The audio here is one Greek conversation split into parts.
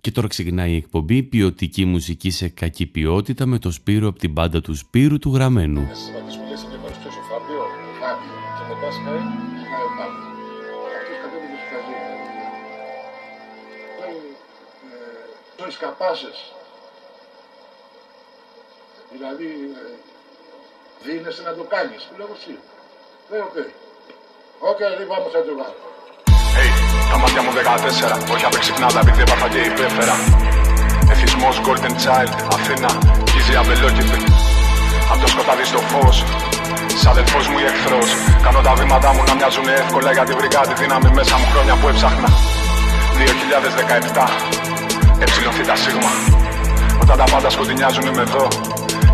Και τώρα ξεκινάει η εκπομπή ποιοτική μουσική σε κακή ποιότητα με το Σπύρο από την μπάντα του Σπύρου του Γραμμένου. Σκαπάσες. Δηλαδή, δίνεσαι να το κάνεις. Λέω εσύ. Λέω, οκ. Οκ, δεν πάμε σαν το βάλω. Hey, τα μάτια μου 14, όχι απεξυπνάδα επειδή έπαθα και υπέφερα Εθισμός Golden Child, Αθήνα, γύζει αμπελόκητη Απ' το σκοτάδι στο φως, Σ' αδελφός μου ή εχθρός. Κάνω τα βήματά μου να μοιάζουν εύκολα Γιατί βρήκα τη δύναμη μέσα μου χρόνια που έψαχνα. 2017 Εψιλωθεί τα σίγμα. Όταν τα πάντα σκοτεινιάζουν είμαι εδώ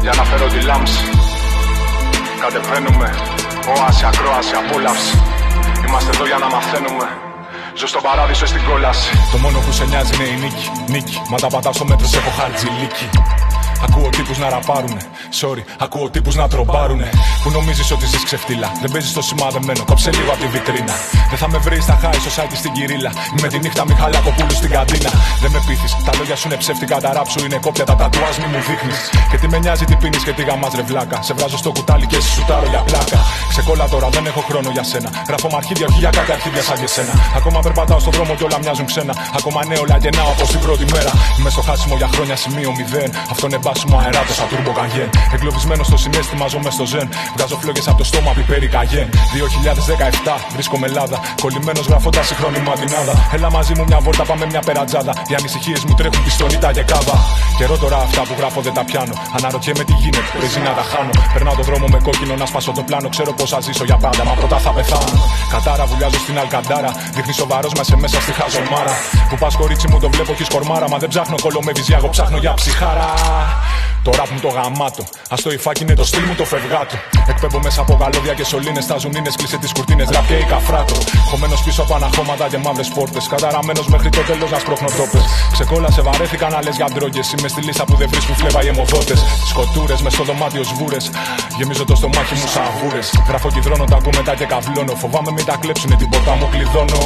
Για να φέρω τη λάμψη. Κατεβαίνουμε. Όαση, ακρόαση, απόλαυση. Είμαστε εδώ για να μαθαίνουμε Ζω στον παράδεισο στην κόλαση. Το μόνο που σε νοιάζει είναι η νίκη. Νίκη, μα τα πατάς στο μέτρο σε έχω χαρτζιλίκι. Ακούω τύπους να ραπάρουνε. Sorry, ακούω τύπους να τρομπάρουνε. Που νομίζεις ότι ζεις ξεφτύλα. Δεν παίζεις το σημαδεμένο, κόψε λίγο από τη βιτρίνα. Δεν θα με βρεις στα χάη στο σάκι στην κυρίλα. Με τη νύχτα μη χαλάκο πούλου στην καντίνα. Δεν με πείθεις, τα λόγια σου είναι ψεύτικα, τα ράψου είναι κόπια, τα τατουάζ μη μου δείχνεις. Και τι με νοιάζει τι πίνεις και τι γαμάς ρε βλάκα. Σε βράζω στο κουτάλι και σου τάρω για πλάκα. Ξεκόλα τώρα, δεν έχω χρόνο για σένα. Γράφω μαρχίδια, όχι για κάτι αρχίδια σαν και σένα. Ακόμα περπατάω στον δρόμο και όλα μοιάζουν ξένα. Ακόμα νέο λαγενάω από την πρώτη μέρα. Είμαι στο χάσιμο για χρόνια σημείο μηδέν. Αυτό είναι μπάσιμο αεράτο σαν τουρμπο καγέν. Εγκλωβισμένο στο συνέστημα, ζω με στο ζεν. Βγάζω φλόγες από το στόμα, πιπέρι καγέν. 2017 βρίσκομαι Ελλάδα. Κολλημένος γραφώντας σύγχρονη μαντινάδα. Έλα μαζί μου μια βόλτα, πάμε μια περατζάδα. Οι ανησυχίες μου τρέχουν πιστονίτα και κάβα. Καιρό τώρα αυτά που γράφω δεν τα πιάνω. Αναρωτιέμαι τι γίνεται, πρέπει να τα χάνω. Περνάω το δρόμο με κόκκινο να σπάσω το πλάνο. Ξέρω πώ θα ζήσω για πάντα, μα πρώτα θα πεθάνω. Κατάρα βουλιάζω στην Αλκαντάρα. Δείχνει σοβαρός μα σε μέσα στη χαζομάρα. Που πας κορίτσι μου το βλέπω και σκορμάρα. Μα δεν ψάχνω κολομέ βυζιάγο, ψάχνω για ψυχάρα. Το ραπ μου το γαμάτο. Α το υφάκι είναι το στυλ μου το φευγάτο. Εκπέμπω μέσα από καλώδια και σωλήνες. Τα ζουνίνες κλείσε τις κουρτίνες. Ραπ και η καφράτο. Χωμένος πίσω από αναχώματα και μαύρες πόρτες. Καταραμένος μέχρι το τέλος να σπρώχνω τόπες. Ξεκόλασε βαρέθηκα να λε για ντρόγες. Είμαι στη λίστα που δεν βρίσκουν φλέβα οι αιμοδότες. Σκοτούρε μες στο δωμάτιο σβούρες. Γεμίζω το στομάχι μου σαν βούρε. Γράφω κυδρώνω τα ακούω μετά και καβλώνω. Φοβάμαι μην τα κλέψουνε την πόρτα μου κλειδώνω.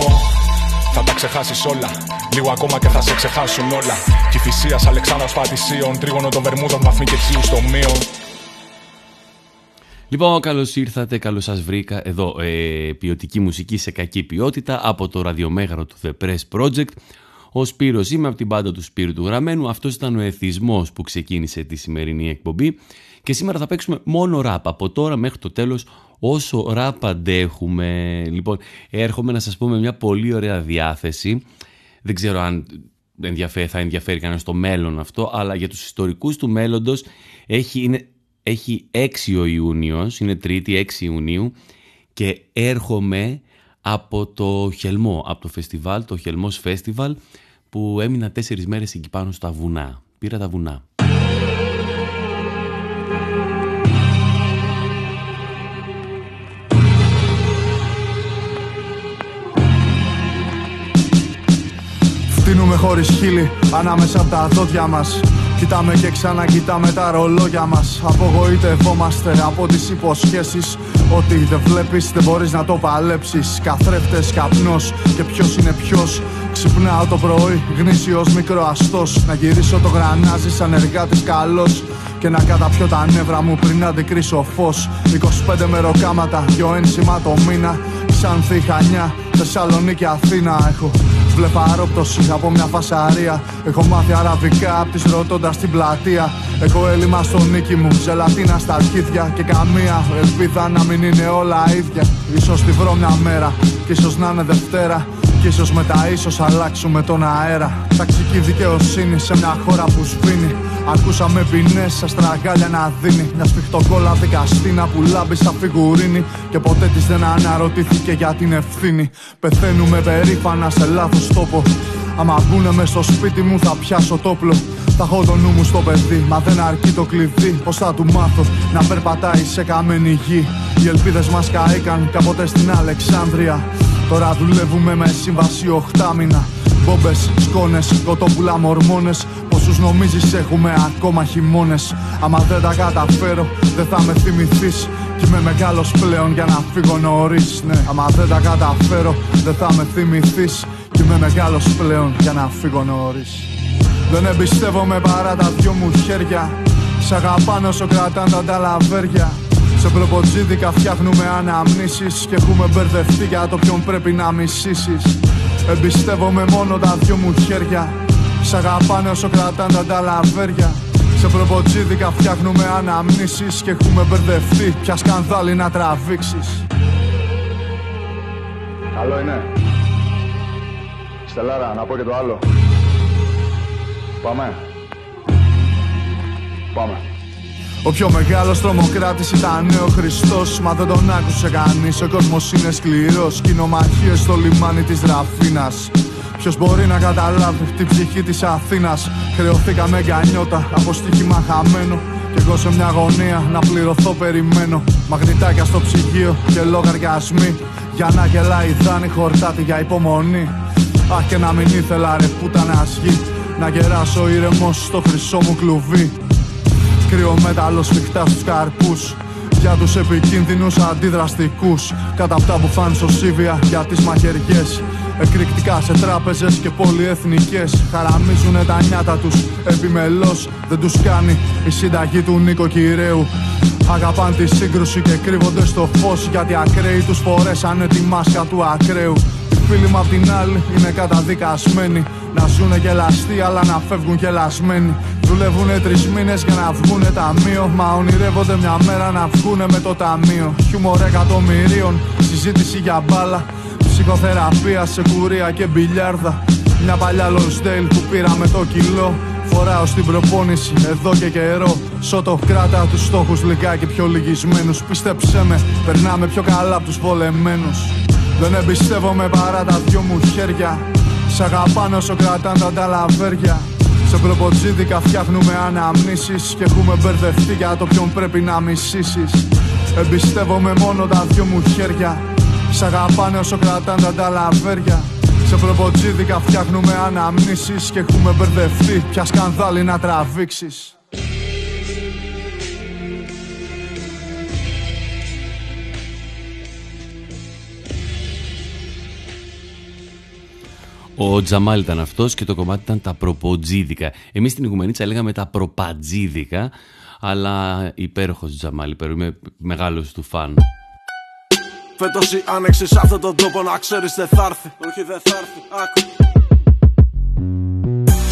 Θα τα ξεχάσεις όλα. Λίγο ακόμα και θα σε ξεχάσουν όλα. Κυφυσία Αλεξάνδρας Πατησίων. Τρίγωνο των Βερμούδων βαθμί και τσίου στο μείον. Λοιπόν, καλώς ήρθατε, καλώς σας βρήκα εδώ. Ε, ποιοτική μουσική σε κακή ποιότητα από το ραδιομέγαρο του The Press Project. Ο Σπύρος είμαι από την πάντα του Σπύρου του Γραμμένου. Αυτός ήταν ο εθισμός που ξεκίνησε τη σημερινή εκπομπή. Και σήμερα θα παίξουμε μόνο ραπ. Από τώρα μέχρι το τέλος όσο ραπ αντέχουμε. Λοιπόν, έρχομαι να σας πούμε μια πολύ ωραία διάθεση. Δεν ξέρω αν ενδιαφέρει, θα ενδιαφέρει κανένας στο μέλλον αυτό, αλλά για τους ιστορικούς του μέλλοντος έχει, είναι, έχει 6 ο Ιούνιος, είναι Τρίτη 6 Ιουνίου και έρχομαι από το Χελμό, από το φεστιβάλ, το Χελμός Φεστιβάλ που έμεινα τέσσερις μέρες εκεί πάνω στα βουνά. Πήρα τα βουνά. Φτύνουμε χωρίς χείλη ανάμεσα από τα δόντια μας. Κοιτάμε και ξανακοιτάμε τα ρολόγια μας. Απογοητευόμαστε από τις υποσχέσεις Ότι δεν βλέπεις δεν μπορείς να το παλέψεις. Καθρέφτες, καπνός και ποιος είναι ποιος. Ξυπνάω το πρωί γνήσιος μικροαστός Να γυρίσω το γρανάζι σαν εργάτης καλός. Και να καταπιώ τα νεύρα μου πριν αντικρίσω φως. 25 μεροκάματα, δυο ένσημα το μήνα. Ξάνθη, Χανιά, Θεσσαλονίκη, Αθήνα Έχω Βλεφαρόπτωση από μια φασαρία. Έχω μάθει αραβικά απ' τη ρωτώντας στην πλατεία. Έχω έλλειμμα στο νίκη μου, ζελατίνα στα αρχίδια. Και καμία ελπίδα να μην είναι όλα ίδια. Ίσως τη βρω μια μέρα, και ίσως να είναι Δευτέρα. Κι ίσως μετά ίσως αλλάξουμε τον αέρα. Ταξική δικαιοσύνη σε μια χώρα που σβήνει. Ακούσαμε ποινές, αστραγάλια να δίνει. Μια σφιχτοκόλα δικαστήνα που λάμπει σαν φιγουρίνη. Και ποτέ της δεν αναρωτήθηκε για την ευθύνη. Πεθαίνουμε περήφανα σε λάθος τόπο. Άμα μπουνε μες στο σπίτι μου θα πιάσω τόπλο. Θα έχω το νου μου στο παιδί, μα δεν αρκεί το κλειδί. Πώς θα του μάθω να περπατάει σε καμένη γη. Οι ελπίδες μας καήκαν κάποτε στην Αλεξάνδρεια. Τώρα δουλεύουμε με σύμβαση οχτάμινα. Μπόμπες, σκόνες, κοτόπουλα, μορμόνε. Πόσους νομίζεις έχουμε ακόμα χειμώνες. Άμα δεν τα καταφέρω, δεν θα με θυμηθείς. Κι είμαι μεγάλος πλέον για να φύγω νωρίς. Ναι, άμα δεν τα καταφέρω, δεν θα με θυμηθείς. Κι Είμαι μεγάλος πλέον για να φύγω νωρίς Δεν εμπιστεύομαι παρά τα δυο μου χέρια Σ' αγαπάνω όσο κρατάν τα ταλαβέρια σε προποτζίδικα φτιάχνουμε αναμνήσεις Και έχουμε μπερδευτεί για το ποιον πρέπει να μισήσεις. Εμπιστεύομαι μόνο τα δυο μου χέρια. Σ' αγαπάνε όσο κρατάν τα ταλαβέρια. Σε προποτζίδικα φτιάχνουμε αναμνήσεις Και έχουμε μπερδευτεί. Πια σκανδάλι να τραβήξεις. Καλό είναι. Στελάρα, να πω και το άλλο. Πάμε. Πάμε ο πιο μεγάλος τρομοκράτης ήταν ο Χριστός. Μα δεν τον άκουσε κανείς. Ο κόσμος είναι σκληρός. Κοινομαχίε στο λιμάνι της Ραφίνας. Ποιος μπορεί να καταλάβει την ψυχή της Αθήνας; Χρεωθήκαμε για νιώτα από στοίχημα χαμένο. Κι εγώ σε μια γωνία να πληρωθώ περιμένω. Μαγνητάκια στο ψυγείο και λογαριασμοί. Για να γελάει δάνει χορτάτη για υπομονή. Αχ και να μην ήθελα ρε πούτα να Να γεράσω ήρεμος στο χρυσό μου κλουβί Κρύο μέταλλος σφιχτά στους καρπούς. Για τους επικίνδυνους αντιδραστικούς. Κατά αυτά που φάνε σωσίβια για τις μαχαιριές. Εκρηκτικά σε τράπεζες και πολυεθνικές. Χαραμίζουνε τα νιάτα τους. Επιμελώς Δεν τους κάνει η συνταγή του νοικοκυρέου Αγαπάν τη σύγκρουση και κρύβονται στο φως Γιατί ακραίοι τους φορέσανε τη μάσκα του ακραίου. Οι φίλοι μου απ' την άλλη είναι καταδικασμένοι Να ζουνε γελαστοί αλλά να φεύγουν γελασμένοι Δουλεύουνε τρεις μήνες για να βγουνε ταμείο. Μα ονειρεύονται μια μέρα να βγουνε με το ταμείο. Χιούμορ εκατομμυρίων, συζήτηση για μπάλα. Ψυχοθεραπεία σε κουρία και μπιλιάρδα. Μια παλιά Λοσδέιλ που πήρα με το κιλό. Φοράω στην προπόνηση εδώ και καιρό. Σώτο κράτα τους στόχους λιγάκι πιο λυγισμένους. Πίστεψέ με, περνάμε πιο καλά από τους βολεμένους. Δεν εμπιστεύομαι παρά τα δυο μου χέρια. Σ' αγαπάνω όσο κρατάν τα ταλαβέρια. Σε προποτζίδικα φτιάχνουμε αναμνήσεις Και έχουμε μπερδευτεί για το ποιον πρέπει να μισήσεις. Εμπιστεύομαι μόνο τα δυο μου χέρια. Σ' αγαπάνε όσο κρατάνε τα ταλαβέρια. Σε προποτζίδικα φτιάχνουμε αναμνήσεις Και έχουμε μπερδευτεί. Πια σκανδάλι να τραβήξεις Ο Τζαμάλ ήταν αυτός και το κομμάτι ήταν τα προποτζίδικα. Εμείς στην Οικουμενίτσα λέγαμε τα προπατζίδικα, αλλά υπέροχος Τζαμάλ, υπέροχος, είμαι μεγάλος του φαν. Φέτος η άνοιξη σε αυτόν τον τόπο να ξέρεις δεν θα έρθει. Όχι δεν θα έρθει, άκου.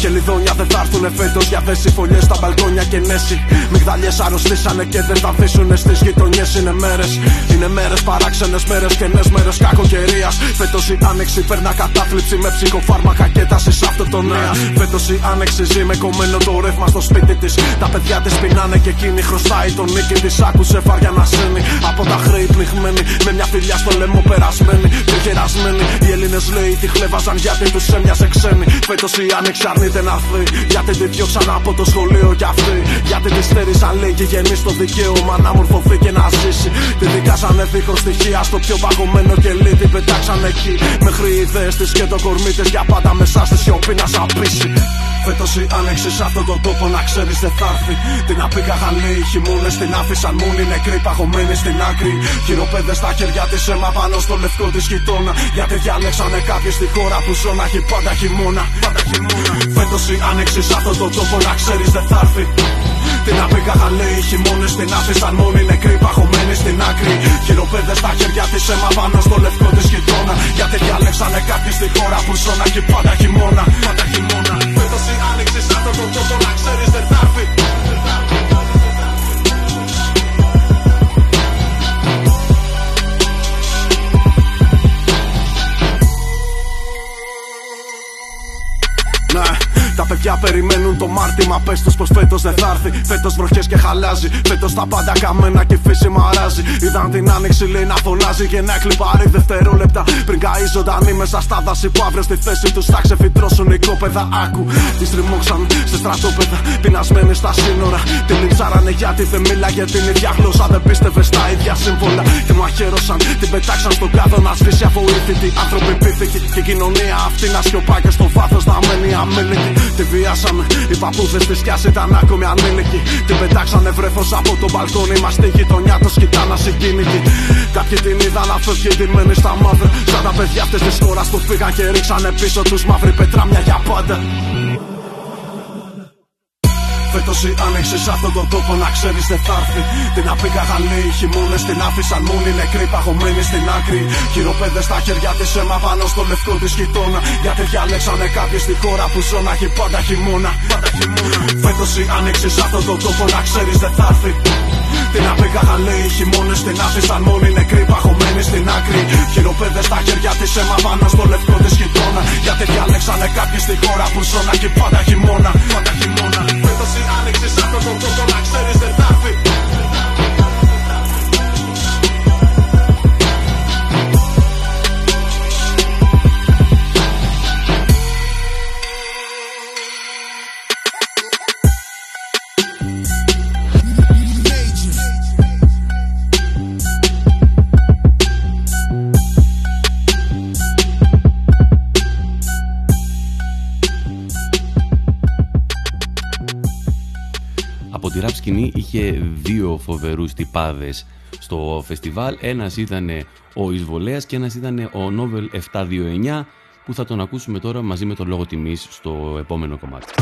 Και λιδόνια δεν θα έρθουνε φέτος για θέση φωλιές στα μπαλκόνια και νέση. Μιγδαλιέ αρρωστήσανε και δεν θα αφήσουνε στις γειτονιές. Είναι μέρες, είναι μέρες παράξενες μέρες και νέε μέρες κακοκαιρίας. Φέτος η άνοιξη περνά κατάθλιψη με ψυχοφάρμακα και τάση σε αυτό το νέα. Φέτος η άνοιξη ζει με κομμένο το ρεύμα στο σπίτι της. Τα παιδιά της πεινάνε και εκείνη χρωστάει τον νίκη της. Άκουσε φάρια να σένει από τα χρέη πνιγμένη. Με μια φιλιά στο λαιμό περασμένη και γερασμένη. Οι Έλληνες λέει τη χλέβαζαν γιατί τους έμοιαζε ξένη. Φέτος η άνοιξη αρνείται να έρθει. Γιατί τη διώξαν από το σχολείο κι αυτή. Γιατί τη στέρισαν λίγοι γεννή στο δικαίωμα να μορφωθεί και να ζήσει. Τη δικάσανε δίχω στοιχεία στο πιο παγωμένο κελί. Την πετάξαν εκεί. Μέχρι οι ιδέες της και το κορμί της για πάντα μέσα στη σιωπή να σαπίσει. Φέτος η άνοιξη σε αυτόν τον τόπο να ξέρεις δεν θα έρθει. Την απήκα χαλή, οι χειμώνες την άφησαν μόνη νεκρή παγωμένη στην άκρη. Χειροπέδε στα χέρια της αίμα πάνω στο λευκό της γειτόνα. Γιατί διάλεξανε κάποιοι στη χώρα που ζω να έχει πάντα χειμώνα. Πάντα χειμώνα. Φέτος η άνοιξη σε αυτόν τον τόπο να ξέρεις δεν θα έρθει. Την απήκα χαλή, οι χειμώνες την άφησαν μόνη νεκρή παγωμένη στην άκρη. Χειροπέδε στα χέρια της αίμα πάνω στο λευκό της γειτόνα. Γιατί διάλεξανε κάποιοι στη χώρα που ζω να έχει πάντα χειμώνα. Πάντα χειμώνα. Φέτος η άνοιξη σαν τον τόπο να ξέρεις δεν θα έρθει παιδιά περιμένουν το μάρτυμα. Πες τους πως φέτος δεν θα έρθει. Φέτος βροχές και χαλάζει. Φέτος τα πάντα καμένα και η φύση μαράζει. Είδαν την άνοιξη λέει να φωνάζει και να κλειπάρει δευτερόλεπτα. Πριν καεί ζωντανή μέσα στα δάση που αύριο στη θέση τους θα ξεφυτρώσουν οικόπεδα. Άκου τι τριμώξαν σε στρατόπεδα. Πεινασμένοι στα σύνορα. Την λιτσάρανε γιατί δεν μίλαγε την ίδια γλώσσα. Δεν πίστευε στα ίδια σύμβολα. Και μαχαίρωσαν. Την πετάξαν στον κάδο να σβήσει αβοήθητη. Άνθρωποι πίθηκοι και η κοινωνία αυτή να σιωπά και στο βάθος να μένει αμήλικη. Τη βιάσαμε. Οι παππούδες της κι ήταν ακόμη ανήλικοι. Την πετάξανε βρέφος από το μπαλκόνι. Μας στην γειτονιά τους κοιτάνα συγκίνητοι. Κάποιοι την είδαν να φεύγει ντυμένη στα μαύρα. Σαν τα παιδιά αυτή της χώρας που πήγαν και ρίξανε πίσω τους μαύρη πετράμια για πάντα. Φέτος η άνοιξη σε αυτόν τον τόπο να ξέρεις δεν θα έρθει. Την απήγαγαν οι χειμώνες, την άφησαν μόνη νεκρή παγωμένη στην άκρη. Χειροπέδες στα χέρια της αίμα πάνω στο λευκό της γειτόνα. Γιατί διάλεξανε κάποιοι στη χώρα που ζω να έχει πάντα χειμώνα. Φέτος η άνοιξη σε αυτόν τον τόπο να ξέρεις δεν θα έρθει. Την απήγαγαν λέει οι χειμώνε, την άφησαν μόνη νεκρή παγωμένη στην άκρη. Χειροπέδες στα χέρια της αίμα πάνω στο λευκό της γειτόνα. Γιατί διάλεξανε κάποιοι στη χώρα που ζω να έχει πάντα χειμώνα. Πάντα χειμώνα. Φέτος άνοιξες αυτό το τόπο να ξέρεις δεν θα σκηνή είχε δύο φοβερούς τυπάδες στο φεστιβάλ. Ένας ήταν ο Ισβολέας και ένας ήταν ο Νόβελ 729 που θα τον ακούσουμε τώρα μαζί με τον λόγο τιμής στο επόμενο κομμάτι.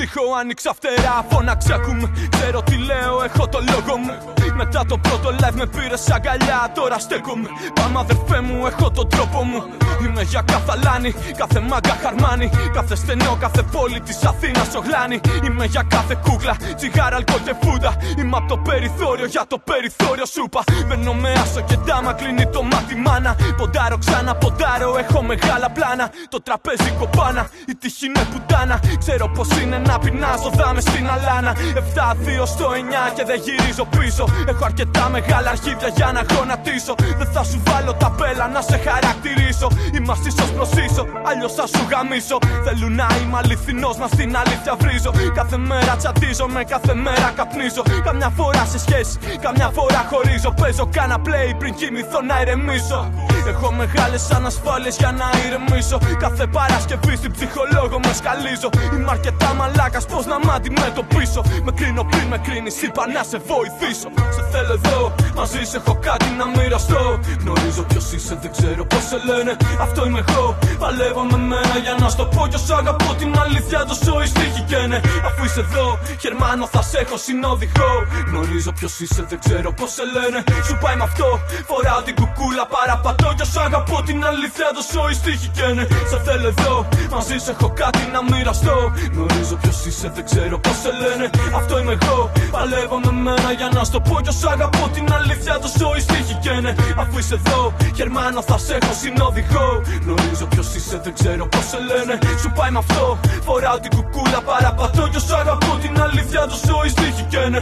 Στίχο άνοιξα φτερά Φώναξα κουμ Ξέρω τι λέω έχω το λόγο μου Μετά το πρώτο live με πήρε αγκαλιά. Τώρα στέκομαι. Πάμε αδερφέ μου έχω τον τρόπο μου. Είμαι για καθαλάνη Κάθε μάγκα χαρμάνι. Κάθε στενό κάθε πόλη της Αθήνας γλάνι Είμαι για κάθε κούκλα Τσιγάρα αλκοόλ και φούντα. Είμαι από το περιθώριο για το περιθώριο σούπα. Μπαίνω με άσο και ντάμα κλείνει το μάτι μάνα. Ποντάρω ξανά ποντάρω έχω μεγάλα πλάνα. Το τραπέζι κοπάνα Η τύχη είναι πουτάνα. Ξέρω Πώ είναι να πεινάσω, δάμε στην αλάνα. 7-2 στο 9 και δεν γυρίζω πίσω. Έχω αρκετά μεγάλα αρχίδια για να γονατίσω. Δεν θα σου βάλω τα πέλα να σε χαρακτηρίσω. Είμαστε ίσως προ ίσω, αλλιώς θα σου γαμίσω. Θέλουν να είμαι αληθινός, μα στην αλήθεια βρίζω. Κάθε μέρα τσατίζω, με κάθε μέρα καπνίζω. Καμιά φορά σε σχέση, καμιά φορά χωρίζω. Παίζω κάνα play πριν κοιμηθώ να ηρεμήσω. Έχω μεγάλες ανασφάλειες για να ηρεμήσω. Κάθε Παρασκευή στην ψυχολόγο με σκαλίζω. Είμαι αρκετά μαλάκας, πώς να μ' αντιμετωπίσω. Με κρίνω πριν με κρίνεις, είπα να σε βοηθήσω. Σε θέλω εδώ, μαζί σε έχω κάτι να μοιραστώ. Γνωρίζω ποιος είσαι, δεν ξέρω πώς σε λένε. Αυτό είμαι εγώ. Παλεύω με μένα για να στο πω. Κι όσο αγαπώ την αλήθεια, το σώει στίχη και ναι. Αφού είσαι εδώ, Γερμανό θα σε έχω συνοδηγό. Γνωρίζω ποιος είσαι, δεν ξέρω πώς σε λένε. Σου πάει με αυτό, φοράω την κουκούλα παραπατώ. Κι όσο αγαπώ την αλήθεια, το σώει στίχη και ναι. Σε θέλω εδώ, μαζί σε έχω κάτι να μοιραστώ. Γνωρίζω ποιος είσαι, δεν ξέρω πώς σε λένε. Αυτό είμαι εγώ. Παλεύω με μένα για να στο πω. Κι όσο αγαπώ την αλήθεια, το σώει στίχη και ναι. Αφού είσαι εδώ, Γερμανό θα σε έχω συνοδηγό. Γνωρίζω ποιος είσαι, δεν ξέρω πώς σε λένε. Σου πάει με αυτό. Φοράω την κουκούλα παραπατώ. Κι όσο αγαπώ την αλήθεια, το σώει στίχη και ναι.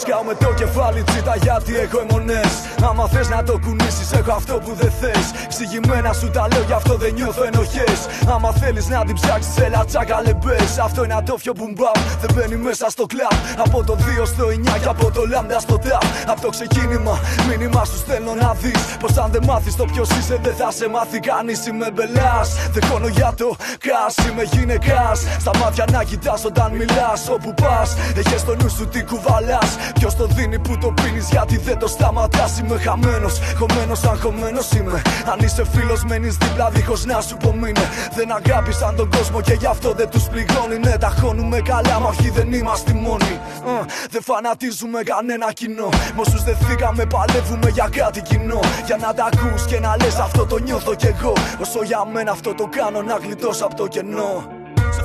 Σκάω με το κεφάλι τσίτα γιατί έχω αιμονές. Άμα θες να το κουνήσεις, έχω αυτό που δεν θες. Ξηγημένα σου τα λέω, γι' αυτό δεν νιώθω ενοχές. Άμα θέλεις να την ψάξεις, έλα τσάκα λεμπέ. Αυτό είναι ατόφιο που μπαμ, δεν μπαίνει μέσα στο κλαμπ. Από το 2 στο 9 και από το λάμδα στο τάπ. Από το ξεκίνημα, μήνυμα σου στέλνω να δεις. Πως αν δεν μάθεις το ποιος είσαι, δεν θα σε μάθει κανείς. Είμαι μπελάς, δεν χώνω για το κά. Είμαι γυναικάς. Στα μάτια να κοιτάς όταν μιλάς. Όπου πας, έχεις στο νου σου τι κουβαλάς. Ποιος το δίνει που το πίνεις, γιατί δεν το σταματάς. Είμαι χαμένος, χωμένος, αγχωμένο είμαι. Αν είσαι φίλος, μένεις δίπλα δίχως να σου πω μείνε. Δεν αγάπησαν τον κόσμο και γι' αυτό δεν τους πληγώνει. Ναι, τα χώνουμε καλά, μα όχι δεν είμαστε μόνοι. Uh, δεν φανατίζουμε κανένα κοινό. Με όσους δεθήκαμε, παλεύουμε για κάτι κοινό. Για να τα ακούς και να λες αυτό το νιώθω κι εγώ. Όσο για μένα αυτό το κάνω να γλιτώσω από το κενό σε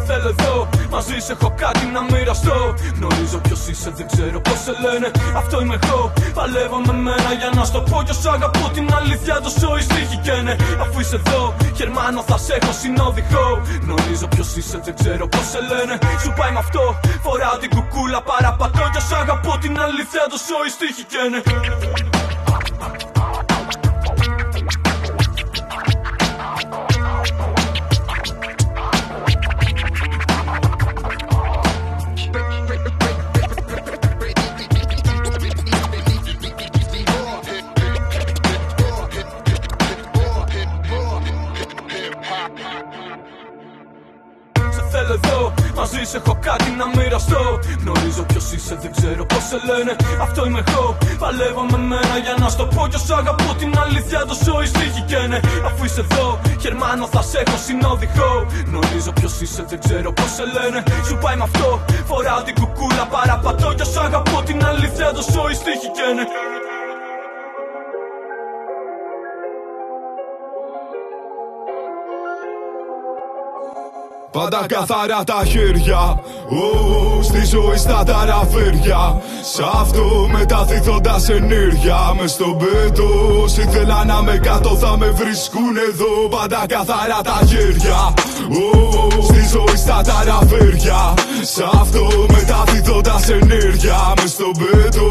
θέλω εδώ. Μαζί σε έχω κάτι να μοιραστώ. Γνωρίζω ποιος είσαι, δεν ξέρω πώς σε λένε. Αυτό είμαι εγώ. Παλεύω με μένα για να στο πω. Κι όσο αγαπώ την αλήθεια, το σώει στίχη και ναι. Αφού είσαι εδώ, Γερμανό θα σε έχω συνοδηγό. Γνωρίζω ποιος είσαι, δεν ξέρω πώς σε λένε. Σου πάει με αυτό. Φοράω την κουκούλα παραπατώ. Κι όσο αγαπώ αγαπώ την αλήθεια τόσο η στίχη και έχω κάτι να μοιραστώ. Γνωρίζω ποιος είσαι, δεν ξέρω πώς σε λένε. Αυτό είμαι εγώ. Παλεύω με μένα για να στο πω. Κι αγαπώ την αλήθεια, το σοϊ στίχη και ναι. Αφού είσαι εδώ, Γερμανό θα σε έχω συνοδηγό. Γνωρίζω ποιος είσαι, δεν ξέρω πώς σε λένε. Σου πάει με αυτό. Φοράω την κουκούλα, παραπατώ. Κι αγαπώ την αλήθεια, το σοϊ στίχη και ναι. Πάντα καθαρά τα χέρια. Ου, Στη ζωή στα ταραφέρια Σ' αυτό μεταθυθώντας ενέργεια. Μες στον πέτο Ήθελα να με κάτω θα με βρίσκουν εδώ. Πάντα καθαρά τα χέρια. Ου, Στη ζωή στα ταραφέρια Σ' αυτό μεταθυθώντας ενέργεια. Μες στον πέτο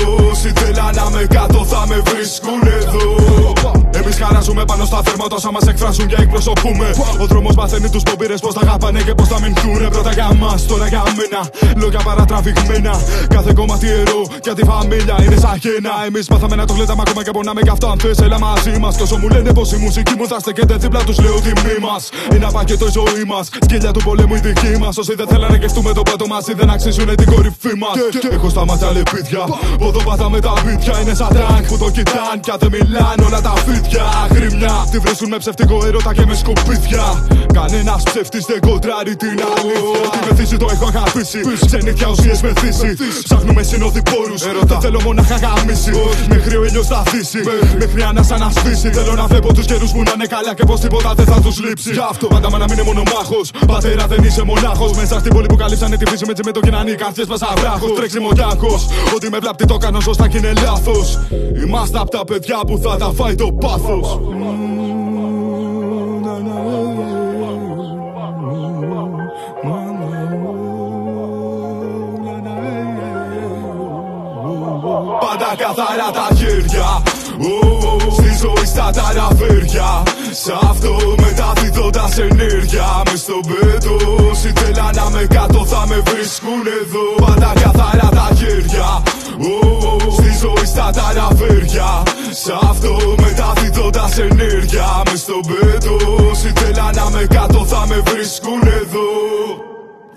Ήθελα να με κάτω θα με βρίσκουν εδώ Εμείς χαράζουμε πάνω στα θέρματα όσα μας εκφράζουν και εκπροσωπούμε. Ο δρόμος μαθαίνει τους πομπήρε πώς τα αγαπάνε και πώς θα μηνθούν. Πρώτα για μας, τώρα για μένα. Λόγια παρατραβηγμένα. Κάθε κομμάτι ιερό και τη φαμίλια είναι σαν χένα. Εμείς μάθαμε να το γλέταμε ακόμα και πονάμε κι αυτό αν θες, έλα μαζί μας. Κι όσο μου λένε πως η μουσική μου θα στεκέται δίπλα τους, λέω τιμή μας. Είναι απακέτο η ζωή μας. Σκύλια του πολέμου η δική μας. Όσοι δεν θέλανε και στούμε το πέτο μαζί δεν αξίζουν την κορυφή μας. Έχω στα μάτια λεπίδια. Οδό πάθαμε τα βίδια. Είναι σαν τάγκ που το κοιτάν. Κι αν δεν μιλάνε όλα τα φίδια. dark τη βρίσκουν με ψευτικό έρωτα και με σκουπίδια. Κανένας ψεύτης δεν κοντράρει την αλήθεια. Τι μεθύσει το έχω αγαπήσει. Ξενύχια ουσίες με θύση. Ψάχνουμε συνόδοι πόρου. Δεν θέλω μονάχα γαμίσει. Μέχρι ο ήλιος θα θύσει. Μέχρι ανάσα να σβήσει. Θέλω να βλέπω τους καιρούς που να είναι καλά και πως τίποτα δεν θα τους λείψει. Γι' αυτό πάντα μα να μην είναι μονομάχο. Πατέρα δεν είσαι μονάχος. Μέσα στην πόλη που καλύψανε τη φύση με τσιμέτο και να είναι οι καρδιές μας αβράχο. Τρέξει μογιάκο. Ότι με βλάπτει το κάνω σωστά και είναι λάθος. Είμαστε από τα παιδιά που θα τα φάει το πάθος. Καθαρά τα χέρια. Στη ζωή στα ταραφέρια Σ' αυτό μεταδίδοντας ενέργεια. Μες στον πέτο Ήθελα να με κάτω θα με βρίσκουν εδώ. Πάντα καθαρά τα χέρια. Στη ζωή στα ταραφέρια Σ' αυτό μεταδίδοντας ενέργεια. Μες στον πέτο Ήθελα να με κάτω θα με βρίσκουν εδώ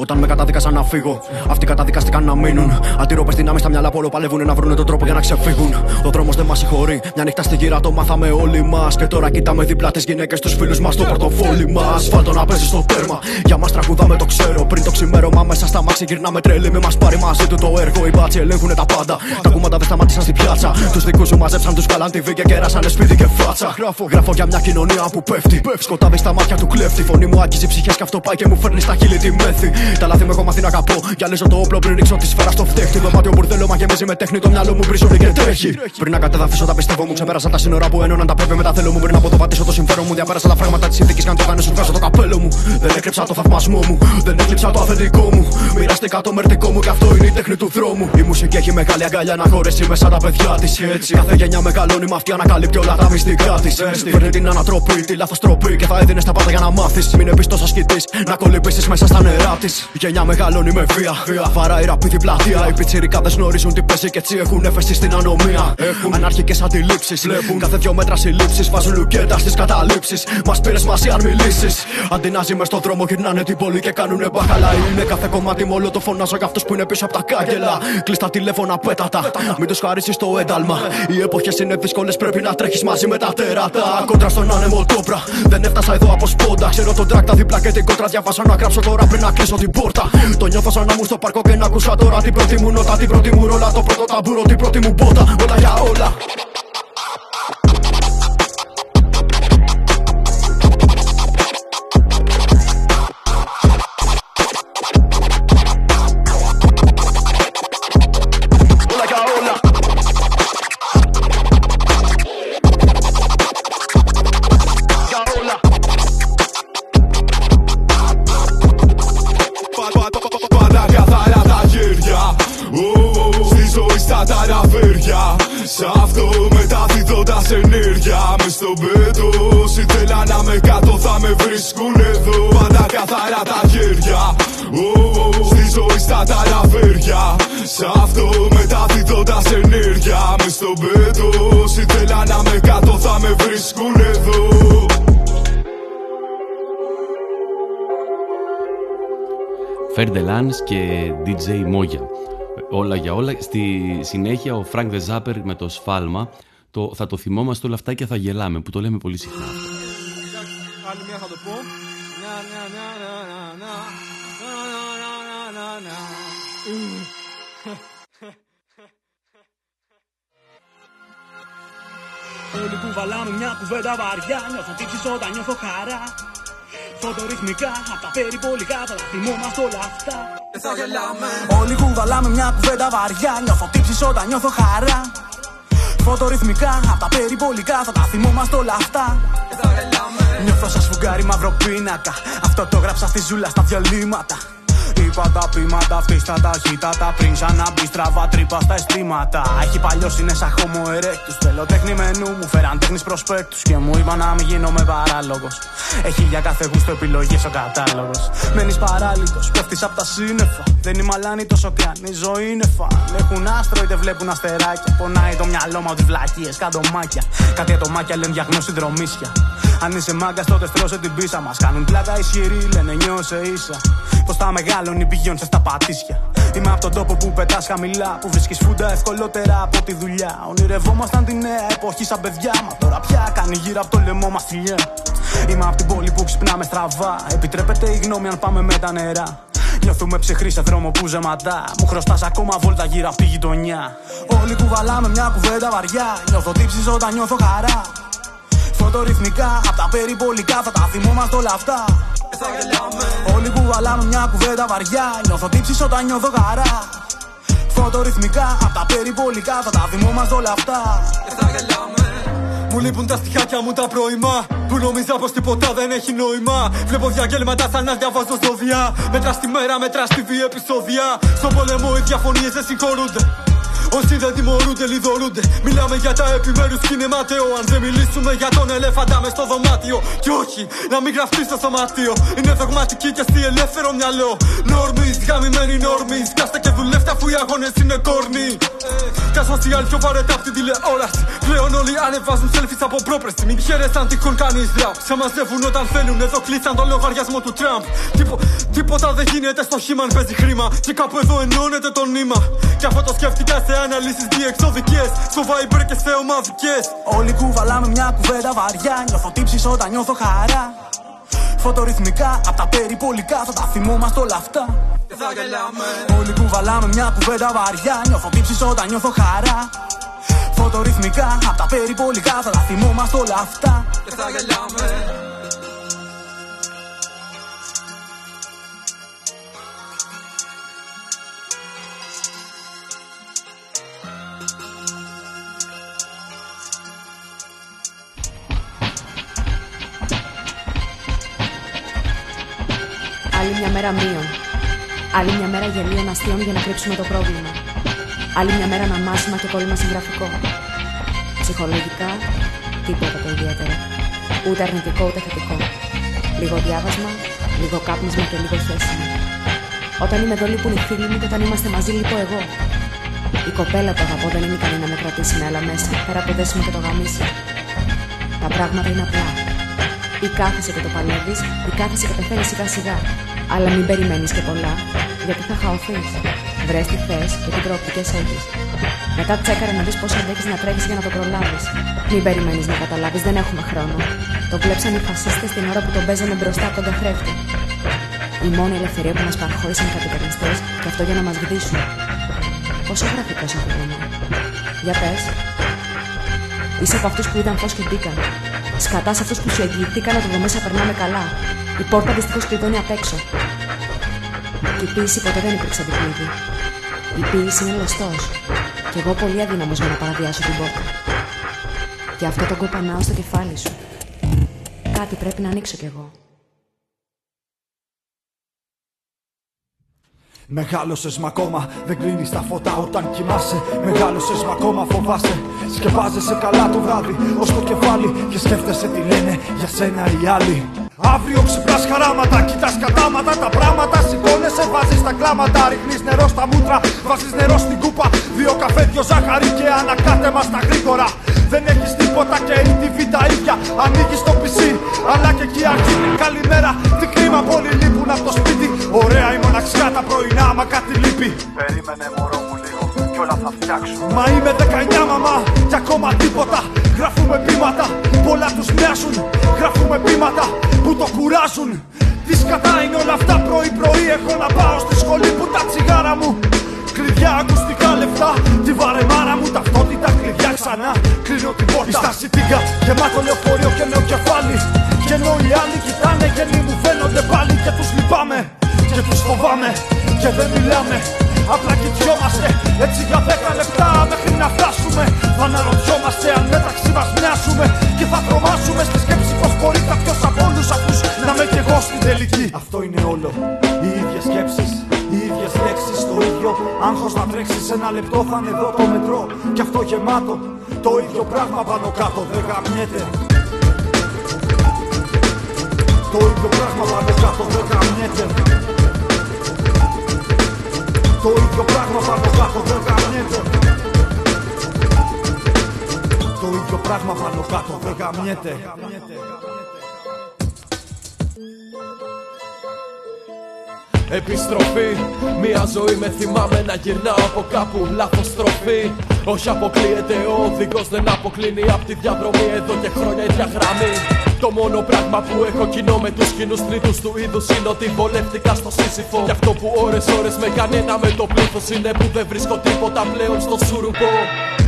όταν με καταδίκασαν να φύγω, αυτοί καταδικαστήκαν να μείνουν. Αντιρρόπε δυνάμεις στα μυαλά πόλο παλεύουν να βρουν τον τρόπο για να ξεφύγουν. Ο δρόμος δεν μας συγχωρεί. Μια νύχτα στη γύρα το μάθαμε όλοι μας. Και τώρα κοιτάμε δίπλα τις γυναίκες, τους φίλους μας, το πορτοφόλι μας. Φάλτο να παίζει στο τέρμα. Για μας τραγουδάμε το ξέρω. Πριν το ξημέρωμα μέσα στα μάξι γυρνάμε τρέλοι. Μη μας πάρει μαζί του το έργο. Οι μπάτσι ελέγχουν τα πάντα. Τα κούμματα δεν σταμάτησαν στην πιάτσα. Τους δικούς σου μαζέψαν τους καλάν τη και κέρασαν σπίτι και φάτσα. Γράφω, γράφω για μια κοινωνία που πέφτει. Σκοτάδι στα μάτια του κλέφτη. Φωνή μου άκιζει ψυχές και αυτό πάει και μου φέρνει στα χείλη τη μέθη. Τα λάθη μου έχω μάθει να αγαπώ. Γυαλίζω το όπλο πριν ρίξω τη σφαίρα στο φτέχτη. Δωμάτιο μπουρδέλο μα γεμίζει με τέχνη. Το μυαλό μου μπριζώνει και τρέχει. Πριν να κατεδαφίσω τα πιστεύω μου, ξεπέρασα τα σύνορα που ένωναν τα πρέπει με τα θέλω μου. Πριν από το πατήσω το συμφέρον μου, διαπέρασα τα φράγματα της συνθήκη. Καν το κάνεις σου βγάζω το καπέλο μου. Δεν έκρυψα το θαυμασμό μου, δεν έκλειψα το αφεντικό μου. Μοιραστικά το μερτικό μου και αυτό είναι η τέχνη του δρόμου. Η μουσική έχει μεγάλη αγκαλιά να χωρέσει μέσα τα παιδιά της. Έτσι κάθε γενιά μεγαλώνει με αυτή ανακαλύπτει όλα τα μυστικά της. Φέρνει την ανατροπή, τη λάθο τροπή και θα έδινες τα πάντα για να μάθεις. Μην εμπιστό ασκητής, να κολυμπήσεις μέσα στα νερά της. Γενιά μεγαλώνει με βία. Βαράει ραπίδι πλατεία. Οι πιτσιρικάδες γνωρίζουν τι παίζει και έτσι έχουν έφεση στην ανομία. Έχουν ανάρχικες αντιλήψεις. Βλέπουν κάθε δυο μέτρα συλλήψεις. Βάζουν λουκέτα στις καταλήψεις. Μας πήρες μαζί αν μιλήσεις. Αντί να ζει μες στον δρόμο, γυρνάνε την πόλη και κάνουνε μπαχαλά. Είναι κάθε κομμάτι μόνο το φωνάζω για αυτούς που είναι πίσω από τα κάγκελα. Κλειστά τηλέφωνα πέτατα. Μην τους χαρίσεις το ένταλμα. Οι εποχές είναι δύσκολες, πρέπει να τρέχεις μαζί με τα τέρατα. Κόντρα στον άνεμο τόπρα. Δεν έφτασα εδώ από σπόντα. Ξέρω τον τράκτα δίπλα και την κόντρα. Διαβάζω να γράψω τώρα πριν να κλείσω την πόρτα. Το νιώθω σαν να μου στο πάρκο και να ακούσα τώρα την πρώτη μου νότα. Την πρώτη μου ρόλα, το πρώτο ταμπούρο, την πρώτη μου πότα. Όλα για όλα. Μεταδίδοντας ενέργεια Μες στον πέτο Όσοι να με κάτω θα με βρίσκουν εδώ Πάντα καθαρά τα χέρια Στη ζωή στα τα ραβέρια Σ' αυτό μεταδίδοντας ενέργεια Μες στον πέτο Όσοι να με κάτω θα με βρίσκουν εδώ Φέρντε και DJ Μόγια. Όλα για όλα. Στη συνέχεια ο Φρανκ Δεζάπερ με το σφάλμα. Το, θα το θυμόμαστε όλα αυτά και θα γελάμε, που το λέμε πολύ συχνά. Άλλη μια θα το πω. Όλοι που βαλάμε μια κουβέντα βαριά Νιώθω τύψεις όταν νιώθω χαρά Φωτορυθμικά, απ' τα περιπολικά θα τα θυμόμαστε όλα αυτά. Δεν θα γελάμε. Όλοι κουβαλάμε μια κουβέντα βαριά. Νιώθω τύψει όταν νιώθω χαρά. Φωτορυθμικά, απ' τα περιπολικά θα τα θυμόμαστε όλα αυτά. Δεν θα γελάμε. Νιώθω σαν σφουγγάρι μαύρο πίνακα. Αυτό το γράψα στη ζούλα στα διαλύματα. Είπα τα πείματα αυτή στα ταχύτατα. Πριν σαν να μπει στραβά τρύπα στα αισθήματα. Έχει παλιό είναι σαν χώμο ερέκτους. Θέλω τέχνη μενού μου φέραν τέχνης προσπέκτους. Και μου είπα να μην γίνομαι παράλογος. Έχει για κάθε γούστο επιλογή ο κατάλογος. Μένεις παράλυτος, πέφτεις από τα σύννεφα. Δεν είμαι αλάνη τόσο κι αν η ζωή είναι φαν. Έχουν άστρο είτε βλέπουν αστεράκια. Πονάει το μυαλό μου ότι βλακίες, καντομάκια. Κάτι ατομάκια λένε διαγνώση δρομίσια. Αν είσαι μάγκας, τότε στρώσε την πίσα μας. Κάνουν πλάκα ισχυροί, λένε νιώσε ίσα. Πώ τα μεγαλώνει πηγιόν στα πατήσια. Είμαι από τον τόπο που πετάς χαμηλά. Που βρίσκεις φούντα ευκολότερα από τη δουλειά. Ονειρευόμασταν τη νέα εποχή σαν παιδιά. Μα τώρα πια κάνει γύρω από το λαιμό μας θηλιά. Είμαι από την πόλη που ξυπνάμε στραβά. Επιτρέπεται η γνώμη αν πάμε με τα νερά. Νιώθουμε ψυχροί σε δρόμο που ζεματά. Μου χρωστάς ακόμα βόλτα γύρω από τη γειτονιά. Όλοι κουβαλάμε μια κουβέντα βαριά. Νιώθω τύψει όταν νιώθω χαρά. Φωτορυθμικά, απ' τα περιπολικά θα τα θυμόμαστε όλα αυτά. Όλοι που βαλάμε μια κουβέντα βαριά. Νιώθω τύψεις όταν νιώθω χαρά. Φωτορυθμικά, απ' τα περιπολικά θα τα θυμόμαστε όλα αυτά. Μου λείπουν τα στοιχάκια μου τα πρωιμά. Που νόμιζα πως τίποτα δεν έχει νόημα. Βλέπω διαγγέλματα σαν να διαβάζω ζώδια. Μέτρα στη μέρα, μέτρα στη βία επεισόδια. Στον πολεμό οι διαφωνίες δεν συγχωρούνται. Όσοι δεν τιμωρούνται, λιδωρούνται. Μιλάμε για τα επιμέρους και είναι μάταιο. Αν δεν μιλήσουμε για τον ελέφαντα μες στο δωμάτιο. Και όχι, να μην γραφτεί στο σωματείο. Είναι δογματική και στη ελεύθερο μυαλό. Νόρμης, γαμημένοι νόρμης. Κάστε και δουλεύτε αφού οι αγώνες είναι κόρνοι. Τα social πιο βαρετά από την τηλεόραση. Πλέον όλοι ανεβάζουν selfies από πρόπρεση. Μην χαίρεσαι αν τυχόν κάνεις ραπ. Σε μαζεύουν όταν θέλουν. Εδώ κλείσαν το λογαριασμό του Τραμπ. Τίπο, τίποτα δεν γίνεται στο χήμα αν παίζει χρήμα. Και κάπου εδώ ενώνεται το νήμα. Και αυτό το σκέφτηκα σε αναλύσεις διεξοδικές. Στο Viber και σε ομαδικέ. Όλοι κουβαλάμε μια κουβέντα βαριά. Νιώθω τύψεις όταν νιώθω χαρά. Φωτορυθμικά, απ' τα περιπολικά θα τα θυμόμαστε όλα αυτά. Και θα γελάμε. Όλοι κουβαλάμε μια κουβέντα βαριά. Νιώθω τύψεις όταν νιώθω χαρά. Φωτορυθμικά, απ' τα περιπολικά θα τα θυμόμαστε όλα αυτά. Και θα γελάμε. Μέρα μείον. Άλλη μια μέρα γελίων αστείων για να κρύψουμε το πρόβλημα. Άλλη μια μέρα αναμάσιμα και κόλλημα συγγραφικό. Ψυχολογικά, τίποτα το ιδιαίτερο. Ούτε αρνητικό ούτε θετικό. Λίγο διάβασμα, λίγο κάπνισμα και λίγο χέσιμο. Όταν είμαι εδώ λείπουν οι φίλοι μου και όταν είμαστε μαζί λείπω εγώ. Η κοπέλα που αγαπώ δεν είναι ικανή να με κρατήσει με άλλα μέσα, πέρα από δέσιμο και το γαμίσι. Τα πράγματα είναι απλά. Ή κάθεσαι και το παλεύεις, ή κάθεσαι και πεθαίνεις σιγά σιγά. Αλλά μην περιμένεις και πολλά, γιατί θα χαωθεί. Βρες τι θες και τι προοπτικές έχεις. Μετά τσέκαρε να δεις πώς αντέχεις να τρέχεις για να το προλάβεις. Μην περιμένεις να καταλάβεις, δεν έχουμε χρόνο. Το κλέψαν οι φασίστες την ώρα που τον παίζανε μπροστά από τον καθρέφτη. Η μόνη ελευθερία που μας παραχώρησαν οι καπιταλιστέ και αυτό για να μας γδίσουν. Πόσο γραφικό ακούγομαι. Για πες. Είσαι από αυτούς που ήταν φως και μπήκαν. Σκατάς σε αυτούς που σου εγγυηθήκαν ότι εδώ μέσα περνάμε καλά. Η πόρτα δυστυχώς κλειδώνει απ' έξω. Και η πίεση ποτέ δεν υπήρξε αντιπλήτη. Η πίεση είναι λωστός. Κι εγώ πολύ αδύναμος για να παραδιάσω την πόρτα. Και αυτό το κοπανάω στο κεφάλι σου. Κάτι πρέπει να ανοίξω κι εγώ. Μεγάλωσες μα ακόμα δεν κλείνεις τα φώτα όταν κοιμάσαι. Μεγάλωσες μα ακόμα φοβάσαι. Σκεπάζεσαι καλά το βράδυ ως το κεφάλι και σκέφτεσαι τι λένε για σένα οι άλλοι. Αύριο ξυπνάς χαράματα, κοιτάς κατάματα τα πράγματα. Σηκώνεσαι, βάζεις τα κλάματα. Ρίχνεις νερό στα μούτρα, βάζεις νερό στην κούπα. Δύο καφέ, δυο ζάχαρη και ανακάτεμα στα γρήγορα. Δεν έχεις τίποτα και η TV τα ίδια. Ανοίγεις το PC, αλλά και εκεί αρχή. Καλημέρα, τι κρίμα, πολύ λείπουν από το σπίτι. Ωραία η μοναξιά τα πρωινά, μα κάτι λείπει. Περίμενε μωρό μου λίγο κι όλα θα φτιάξουν Μα είμαι 19 μαμά και ακόμα τίποτα Γράφουμε πείματα, πολλά τους μοιάζουν Γράφουμε πείματα που το κουράζουν Τι σκατά είναι όλα αυτά πρωί πρωί Έχω να πάω στη σχολή που τα τσιγάρα μου. Κλειδιά, ακουστικά λεφτά Τη βαρεμάρα μου, ταυτότητα, κλειδιά ξανά. Κλείνω την πόρτα. Η στάση τίγκα, γεμάτο λεωφορείο και νέο κεφάλι. Και ενώ οι άλλοι κοιτάνε γεννοί μου φαίνονται πάλι. Και τους λυπάμαι και τους φοβάμαι και δεν μιλάμε Απλά κοιτιόμαστε έτσι για δέκα λεπτά μέχρι να φτάσουμε. Θα αναρωτιόμαστε αν μεταξύ μας μοιάζουμε Και θα τρομάσουμε στη σκέψη πως μπορεί κάποιος από όλους αυτούς Να με κι εγώ στην τελική. Αυτό είναι όλο, οι ίδιες σκέψεις οι ίδιες λέξεις, το ίδιο άγχος να τρέξεις. Ένα λεπτό θα είναι εδώ το μετρό. Κι αυτό γεμάτο, το ίδιο πράγμα πάνω κάτω δεν γαμιέται. Το ίδιο πράγμα πάνω κάτω δεν γαμιέται το ίδιο πράγμα πάνω κάτω δεν γαμιέται. Το ίδιο πράγμα πάνω κάτω δεν γαμιέται. Επιστροφή, μια ζωή με θυμάμαι να γυρνάω από κάπου λάθος στροφή Όχι αποκλείεται ο οδηγός δεν αποκλίνει από τη διαδρομή εδώ και χρόνια ίδια γραμμή το μόνο πράγμα που έχω κοινό με τους κοινούς τρίτους του είδους είναι ότι βολεύτηκα στο σύσυφο Γι' αυτό που ώρες ώρες με κανένα με το πλήθος είναι που δεν βρίσκω τίποτα πλέον στο σουρουπό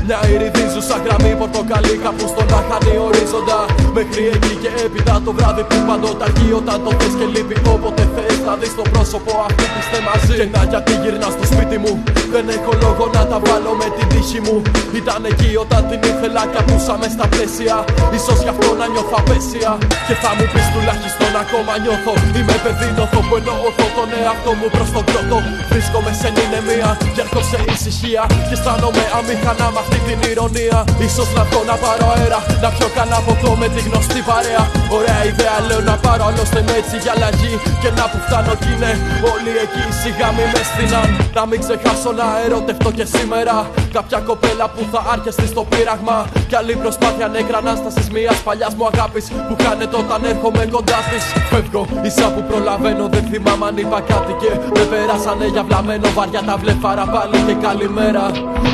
μια ηριδίζουσα γραμμή πορτοκαλί κάπου στον άχανη ορίζοντα. Μέχρι εκεί και έπειτα το βράδυ που παντοταρχεί όταν το θες και λείπει Όποτε θες να δεις το πρόσωπο αυτή που είστε μαζί. Και να γιατί γυρνάς στο σπίτι μου Δεν έχω λόγο να τα βάλω με την τύχη μου. Ήταν εκεί όταν την ήθελα και ακούσαμε στα πλαίσια. Ίσως γι' αυτό να νιώθω απέσια. Και θα μου πεις τουλάχιστον ακόμα νιώθω. Είμαι παιδί νιώθω που εννοώ τον εαυτό μου προς τον κρότο Βρίσκομαι σε νηνεμία και έρχω σε ησυχία. Και αισθάνομαι αμήχανα με αυτή την ηρωνία. Ίσως να βγω να πάρω αέρα. Να πιω κανένα ποτό με τη γνωστή παρέα. Ωραία ιδέα λέω να πάρω άλλωστε με έτσι για αλλαγή. Και να που φτάνω κι είναι όλοι εκεί σιγά μη με στεινάν. Να μην ξεχάσω να ερωτευτώ και σήμερα. Κάποια κοπέλα που θα άρχεστη στο πείραγμα. Κι άλλη προσπάθεια νεκρά ανάστασης μιας παλιάς μου αγάπης Που κάνετε όταν έρχομαι κοντά της. Φεύγω ίσα που προλαβαίνω δεν θυμάμαι αν είπα κάτι Και με περάσανε για βλαμμένο βαριά τα βλεφάρα πάλι και καλημέρα.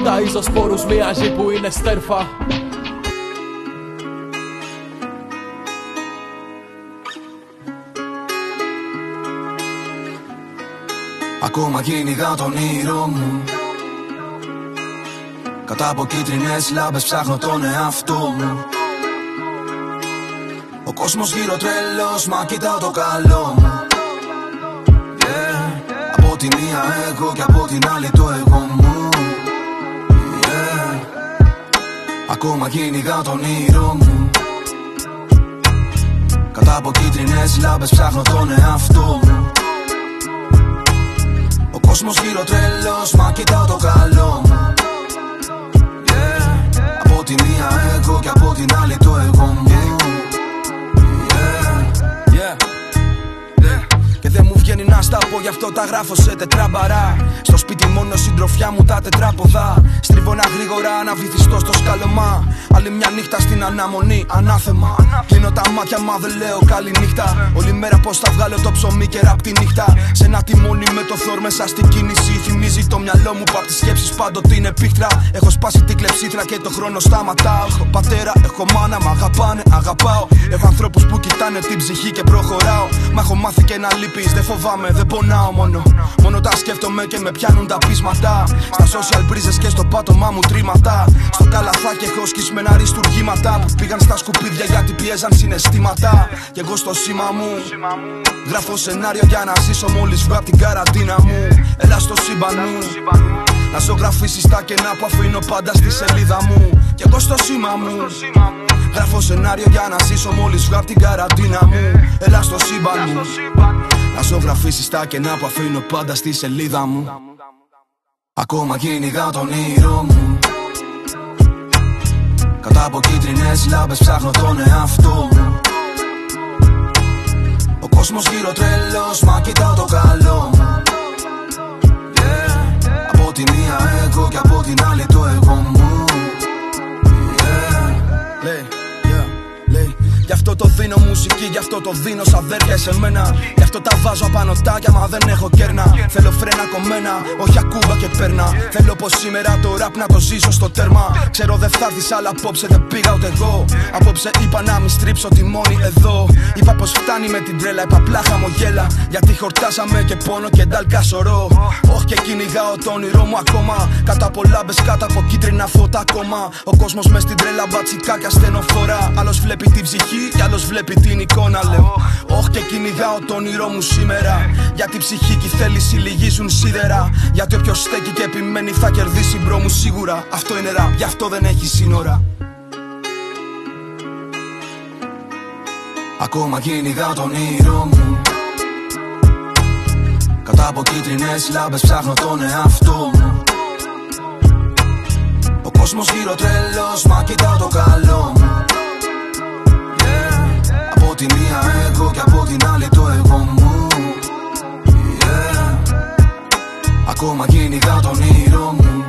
Τα σπόρους μοιάζει που είναι στέρφα Ακόμα κυνηγάω τον ήρω μου. Κατά από κίτρινες λάμπες ψάχνω τον εαυτό μου. Ο κόσμος γύρω τρελός μα κοιτάω το καλό μου. Yeah. Από τη μία εγώ και από την άλλη το εγώ μου. Yeah. Ακόμα κυνηγάω τον ήρω μου. Κατά από κίτρινες λάμπες ψάχνω τον εαυτό μου κόσμος γύρω τρελός Μα κοιτάω το καλό μου yeah. Από τη μία εγώ και από την άλλη το εγώ μου βγαίνει να στα πω γι' αυτό τα γράφω σε τετράμπαρα. Στο σπίτι μόνο συντροφιά μου τα τετράποδα. Στρίβω ένα γρήγορα να βυθιστώ στο σκαλωμά Άλλη μια νύχτα στην αναμονή, ανάθεμα. Κλείνω τα μάτια μα δεν λέω καλή νύχτα. Όλη μέρα πως θα βγάλω το ψωμί και ραπ τη νύχτα. Σε ένα τιμόνι με το θόρ μέσα στην κίνηση. Θυμίζει το μυαλό μου που απ' τις σκέψεις πάντοτε είναι πίχτρα. Έχω σπάσει την κλεψίθρα και το χρόνο σταματάω. Έχω πατέρα, έχω μάνα, μ' αγαπάνε, αγαπάω. Έχω ανθρώπους που κοιτάνε την ψυχή και προχωράω. Μα έχω μάθει και να λείπεις, δεν φοβάμαι, δεν πονάω μόνο. Μόνο τα σκέφτομαι και με πιάνουν τα πείσματα. Στα social breezes και στο πάτωμά μου τρίματα Στο καλαθάκι έχω σκισμένα αριστουργήματα Που πήγαν στα σκουπίδια γιατί πιέζαν συναισθήματα. Κι εγώ στο σήμα μου Γράφω σενάριο για να ζήσω μόλις βγω την καραντίνα μου. Έλα στο σύμπαν μου να ζωγραφίσεις τα κενά που αφήνω πάντα στη σελίδα μου. Κι εγώ στο σήμα μου Γράφω σενάριο για να ζήσω μόλις βγω την καραντίνα μου. Έλα στο σύμπαν μου Να ζωγραφίσει τα κενά που αφήνω πάντα στη σελίδα μου. Ακόμα κυνηγάω τον ήρω μου. Κατά από κίτρινες λάμπες ψάχνω τον εαυτό μου. Ο κόσμος γύρω τρελός, μα κοιτάω το καλό μου. Yeah. Από τη μία εγώ και από την άλλη το εγώ μου. Yeah. Λέει. Γι' αυτό το δίνω μουσική, γι' αυτό το δίνω σαν αδέρφια σε μένα. Γι' αυτό τα βάζω απάνω τάκια, μα δεν έχω κέρνα. Θέλω φρένα κομμένα, όχι ακούμπα και παίρνα. Θέλω πως σήμερα το ραπ να το ζήσω στο τέρμα. Ξέρω δεν θα έρθεις, αλλά απόψε δεν πήγα ούτε εγώ. Απόψε είπα να μην στρίψω τη μόνη εδώ. Είπα πως φτάνει με την τρέλα, είπα πλά χαμογέλα. Γιατί χορτάσαμε και πόνο και ντάλκα σωρό. Όχι και κυνηγάω το όνειρό μου ακόμα. Κατά πολλά μπε κάτω από κίτρινα φώτα ακόμα. Ο κόσμος μες στην τρέλα μπατσικά και ασθενοφορά. Άλλος βλέπει την ψυχή κι άλλος βλέπει την εικόνα λέω. Όχι και κυνηγάω το όνειρό μου σήμερα. Γιατί ψυχή και η θέληση λυγίζουν σίδερα. Γιατί όποιος στέκει και επιμένει θα κερδίσει bro μου σίγουρα. Αυτό είναι ραπ, γι' αυτό δεν έχει σύνορα. Ακόμα κυνηγάω τον όνειρό μου. Κατά από κίτρινες λάμπες ψάχνω τον εαυτό μου. Ο κόσμος γύρω τρελός μα κοιτάω το καλό μου τη μία εγώ και από την άλλη το εγώ μου. Yeah. Ακόμα κυνηγά τον ήρω μου.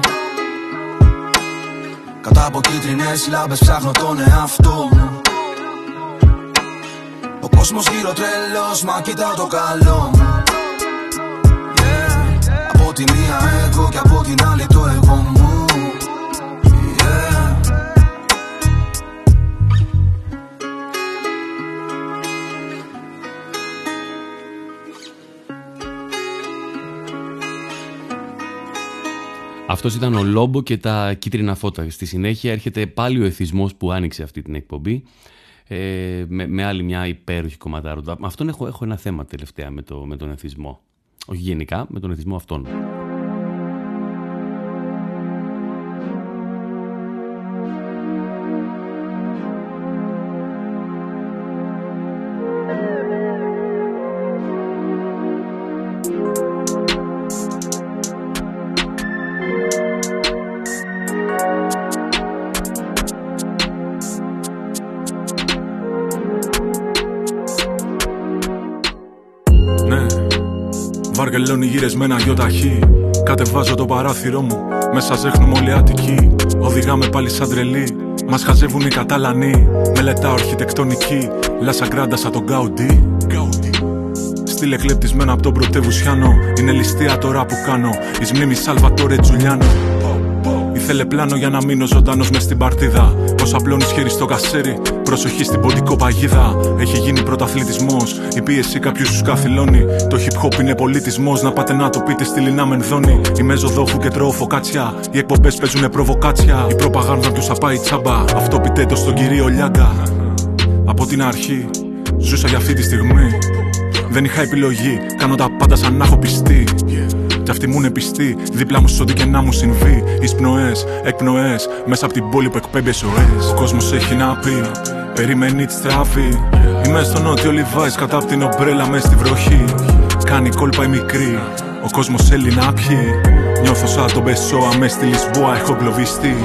Κατά από κίτρινες λάμπες ψάχνω τον εαυτό μου. Ο κόσμος γύρω τρελός μα κοιτάω το καλό μου. Yeah. Από τη μία εγώ και από την άλλη το εγώ μου Αυτός ήταν ο Λόμπο και τα κίτρινα φώτα. Στη συνέχεια έρχεται πάλι ο εθισμός που άνοιξε αυτή την εκπομπή ε, με, με άλλη μια υπέροχη κομματάρο. Με αυτόν έχω, έχω ένα θέμα τελευταία με, το, με τον εθισμό. Όχι γενικά, με τον εθισμό αυτόν. Βαργελώνει γυρεσμένα ταχύ Κατεβάζω το παράθυρό μου, μέσα ζέχνουμε όλοι άτικοι. Οδηγάμε πάλι σαν τρελή, μας χαζεύουν οι Καταλανοί. Μελετάω αρχιτεκτονική, λάσα γκράντα σαν τον Γκάουντι. Στείλε κλεπτισμένα από τον πρωτεύουσιάνο. Είναι ληστεία τώρα που κάνω. Εις μνήμη Σαλβατόρε Τζουλιάνο. Ήθελε πλάνο για να μείνω ζωντανό μες στην παρτίδα. Πώς απλώνεις χέρι στο κασέρι, προσοχή στην ποντικό παγίδα. Έχει γίνει πρωταθλητισμός, η πίεση κάποιους τους καθυλώνει. Το hip hop είναι πολιτισμός, να πάτε να το πείτε στη λινά μενδώνει. Η μεζοδόχου και τρώω φωκάτσια. Οι εκπομπές παίζουν προβοκάτσια. Η προπαγάνδα τους θα πάει τσάμπα. Αυτό πιτέτο στον κυρίο Λιάγκα. Από την αρχή, ζούσα για αυτή τη στιγμή. Δεν είχα επιλογή, κάνω τα πάντα σαν να έχω πιστεί. Κι αυτή μου είναι πιστή, δίπλα μου ό,τι και να μου συμβεί. Εισπνοέ, εκπνοέ, μέσα από την πόλη που εκπέμπει εσωέ. Ο κόσμος έχει να πει, περιμένει τη στράφη. Είμαι στο νότιο Λιβάης, κατά από την ομπρέλα μες στη βροχή. Κάνει κόλπα η μικρή, ο κόσμος θέλει να πιει. Νιώθω σαν τον Πεσόα μες στη Λισβόα, έχω εγκλωβιστεί.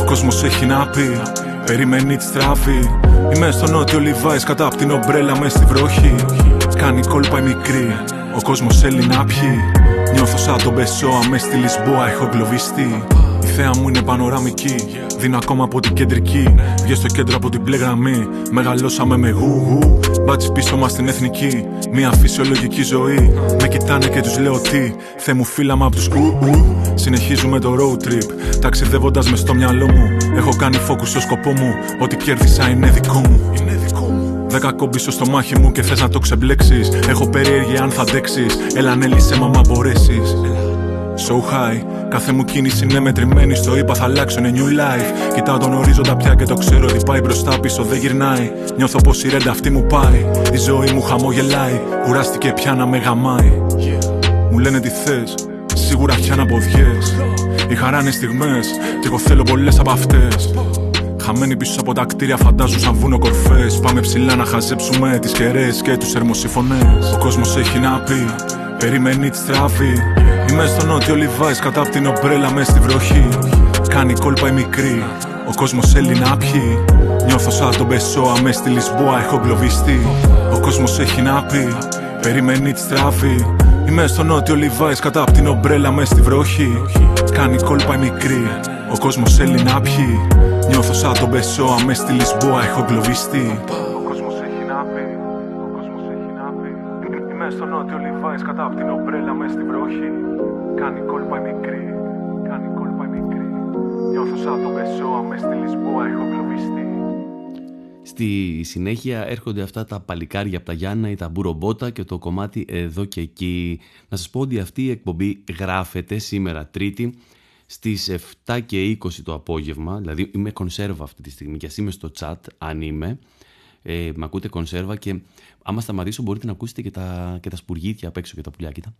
Ο κόσμος έχει να πει, περιμένει τη στράφη. Είμαι στο νότιο Λιβάης, κατά από την ομπρέλα μες στη βροχή. Κάνει κόλπα η μικρή, ο κόσμος θέλει να πιει. Νιώθω σαν τον Πεσόα μες στη Λισμπόα, έχω εγκλωβιστεί. Η θέα μου είναι πανοραμική. Δίνω ακόμα από την κεντρική. Βγες στο κέντρο από την μπλε γραμμή. Μεγαλώσαμε με γουγου. Μπάτσι πίσω μας στην εθνική. Μια φυσιολογική ζωή. Με κοιτάνε και τους λέω τι. Θε μου φύλαμα από τους ου. Συνεχίζουμε το road trip. Ταξιδεύοντας μες στο μυαλό μου. Έχω κάνει focus στο σκοπό μου. Ό,τι κέρδισα είναι δικό μου. Δέκα κόμπισο στο μάχη μου και θες να το ξεμπλέξεις. Έχω περίεργη αν θα αντέξεις. Έλα, ανέλησε μα, μα μπορέσεις. So high, κάθε μου κίνηση είναι μετρημένη. Στο είπα θα αλλάξω, είναι new life. Κοιτάω τον ορίζοντα πια και το ξέρω ότι πάει μπροστά πίσω, δεν γυρνάει. Νιώθω πως η ρέντα αυτή μου πάει. Η ζωή μου χαμογελάει. Κουράστηκε πια να με γαμάει. Μου λένε τι θες, σίγουρα πια να μποδιέ. Οι χαρά είναι στιγμές, και εγώ θέλω πολλές από αυτές. Χαμένοι πίσω από τα κτίρια φαντάζουν σαν βούνο κορφές. Πάμε ψηλά να χαζέψουμε τις κεραίες και τους θερμοσυφωνέ. Ο κόσμος έχει να πει, περιμένει τη στράφη. Είμαι στο νότιο Λιβάης κατά από την ομπρέλα μες στη βροχή. Κάνει κόλπα η μικρή, ο κόσμος θέλει να πιει. Νιώθω σαν τον Πεσόα μες στη Λισμπόα, έχω γκλωβιστεί. Ο κόσμος έχει να πει, περιμένει τη στράφη. Είμαι στο νότιο Λιβάης κατά από την ομπρέλα μες στη βροχή. Κάνει κόλπα η μικρή, ο κόσμος θέλει να πιει. Νιώθω σαν τον Πεσόα μες στη Λισμπόα, έχω γκλωβιστεί. Ο κόσμος έχει να πει, ο κόσμος έχει να πει. Είμαι στο νότιο Λιβάης κατά από την ομπρέλα μες στη βροχή. Κάνει κόλπα η μικρή, κάνει κόλπα η μικρή. Νιώθω σαν τον Πεσόα μες στη Λισμπόα, έχω γκλωβιστεί. Στη συνέχεια έρχονται αυτά τα παλικάρια από τα Γιάννα ή τα μπουρομπότα και το κομμάτι εδώ και εκεί. Να σας πω ότι αυτή η εκπομπή γράφεται σήμερα Τρίτη στις 7 και 20 το απόγευμα, δηλαδή είμαι κονσέρβα αυτή τη στιγμή και ας είμαι στο chat αν είμαι, ε, με ακούτε κονσέρβα και άμα σταματήσω μπορείτε να ακούσετε και τα, και τα σπουργίτια απ' έξω και τα πουλιά, κοίτα.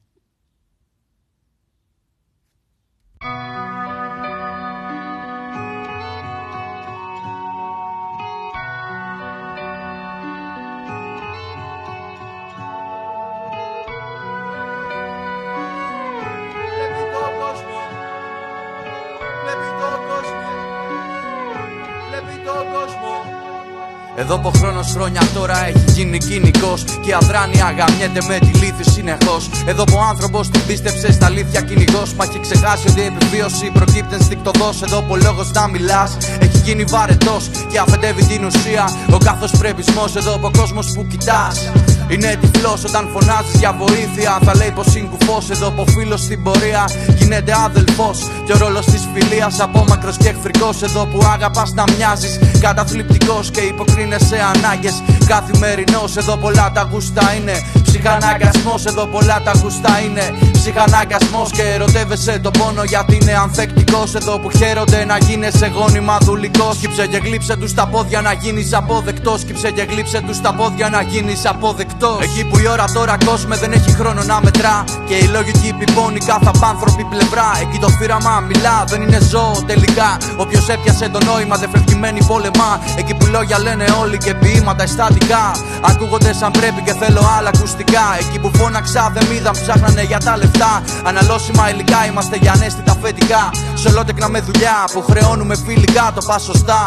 Εδώ που ο χρόνο χρόνια τώρα έχει γίνει κοινικός και η αδράνεια γαμιέται με τη λύθη συνεχώς. Εδώ που ο άνθρωπος την πίστεψε στα αλήθεια κυνηγός. Μα έχει ξεχάσει ότι η επιβίωση προκύπτει ενστικτοδός. Εδώ που ο λόγος να μιλάς έχει γίνει βαρετός και αφεντεύει την ουσία. Ο κάθε πρεπισμό εδώ που ο κόσμος που κοιτάς. Είναι τυφλός όταν φωνάζεις για βοήθεια. Θα λέει πως είναι κουφό εδώ που ο φίλος στην πορεία γίνεται άδελφος. Και ο ρόλος της φιλίας απόμακρο και εχθρικός. Εδώ που αγαπάς να μοιάζεις καταθλιπτικός και υποκρίνεσαι ανάγκες. Καθημερινός εδώ πολλά τα γούστα είναι. Ψυχαναγκασμός εδώ πολλά τα γούστα είναι. Ψυχαναγκασμός και ερωτεύεσαι το πόνο γιατί είναι ανθεκτικός. Εδώ που χαίρονται να γίνεσαι γόνιμα δουλικός. Κύψε και γλύψε τους τα πόδια να γίνεις αποδεκτός. Κύψε και γλύψε τους τα πόδια να γίνεις αποδεκτός. Εκεί που η ώρα τώρα κόσμε δεν έχει χρόνο να μετρά. Και η λογική πιπώνει κάθε απάνθρωπη πλευρά. Εκεί το θύραμα μιλά, δεν είναι ζώο τελικά. Όποιος έπιασε το νόημα δεν φρευκημένη πόλεμα. Εκεί που λόγια λένε όλοι και ποίηματα αισθαντικά. Ακούγονται σαν πρέπει και θέλω άλλα ακουστικά. Εκεί που φώναξα δεν μ' ψάχνανε για τα λεφτά. Αναλώσιμα υλικά είμαστε για ανέστητα φετικά. Σε ολότεκνα με δουλειά που χρεώνουμε φιλικά το πας σωστά.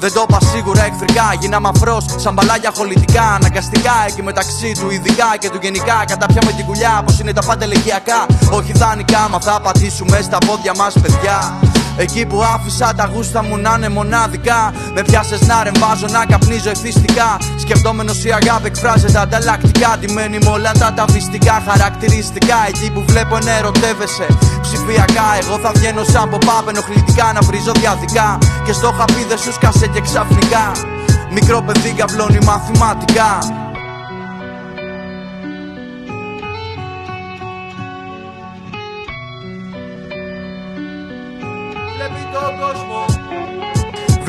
Δεν το είπα σίγουρα εχθρικά. Γίνα μαφρό σαν μπαλάκια χολητικά. Αναγκαστικά εκεί μεταξύ του ειδικά και του γενικά. Κατά με την κουλιά, πως είναι τα πάντα ηλικιακά. Όχι δανεικά, μα θα πατήσουμε στα πόδια μας, παιδιά. Εκεί που άφησα τα γούστα μου να είναι μοναδικά. Με πιάσες να ρεμβάζω, να καπνίζω ευθυστικά. Σκεπτόμενο η αγάπη εκφράζεται ανταλλακτικά. Ντυμένη με όλα τα ταβιστικά χαρακτηριστικά. Εκεί που βλέπω να ερωτεύεσαι ψηφιακά. Εγώ θα βγαίνω σαν pop-up ενοχλητικά να βρίζω διαδικά. Και στο χαπί δεν σου σκάσε και ξαφνικά. Μικρό παιδί καβλώνει μαθηματικά.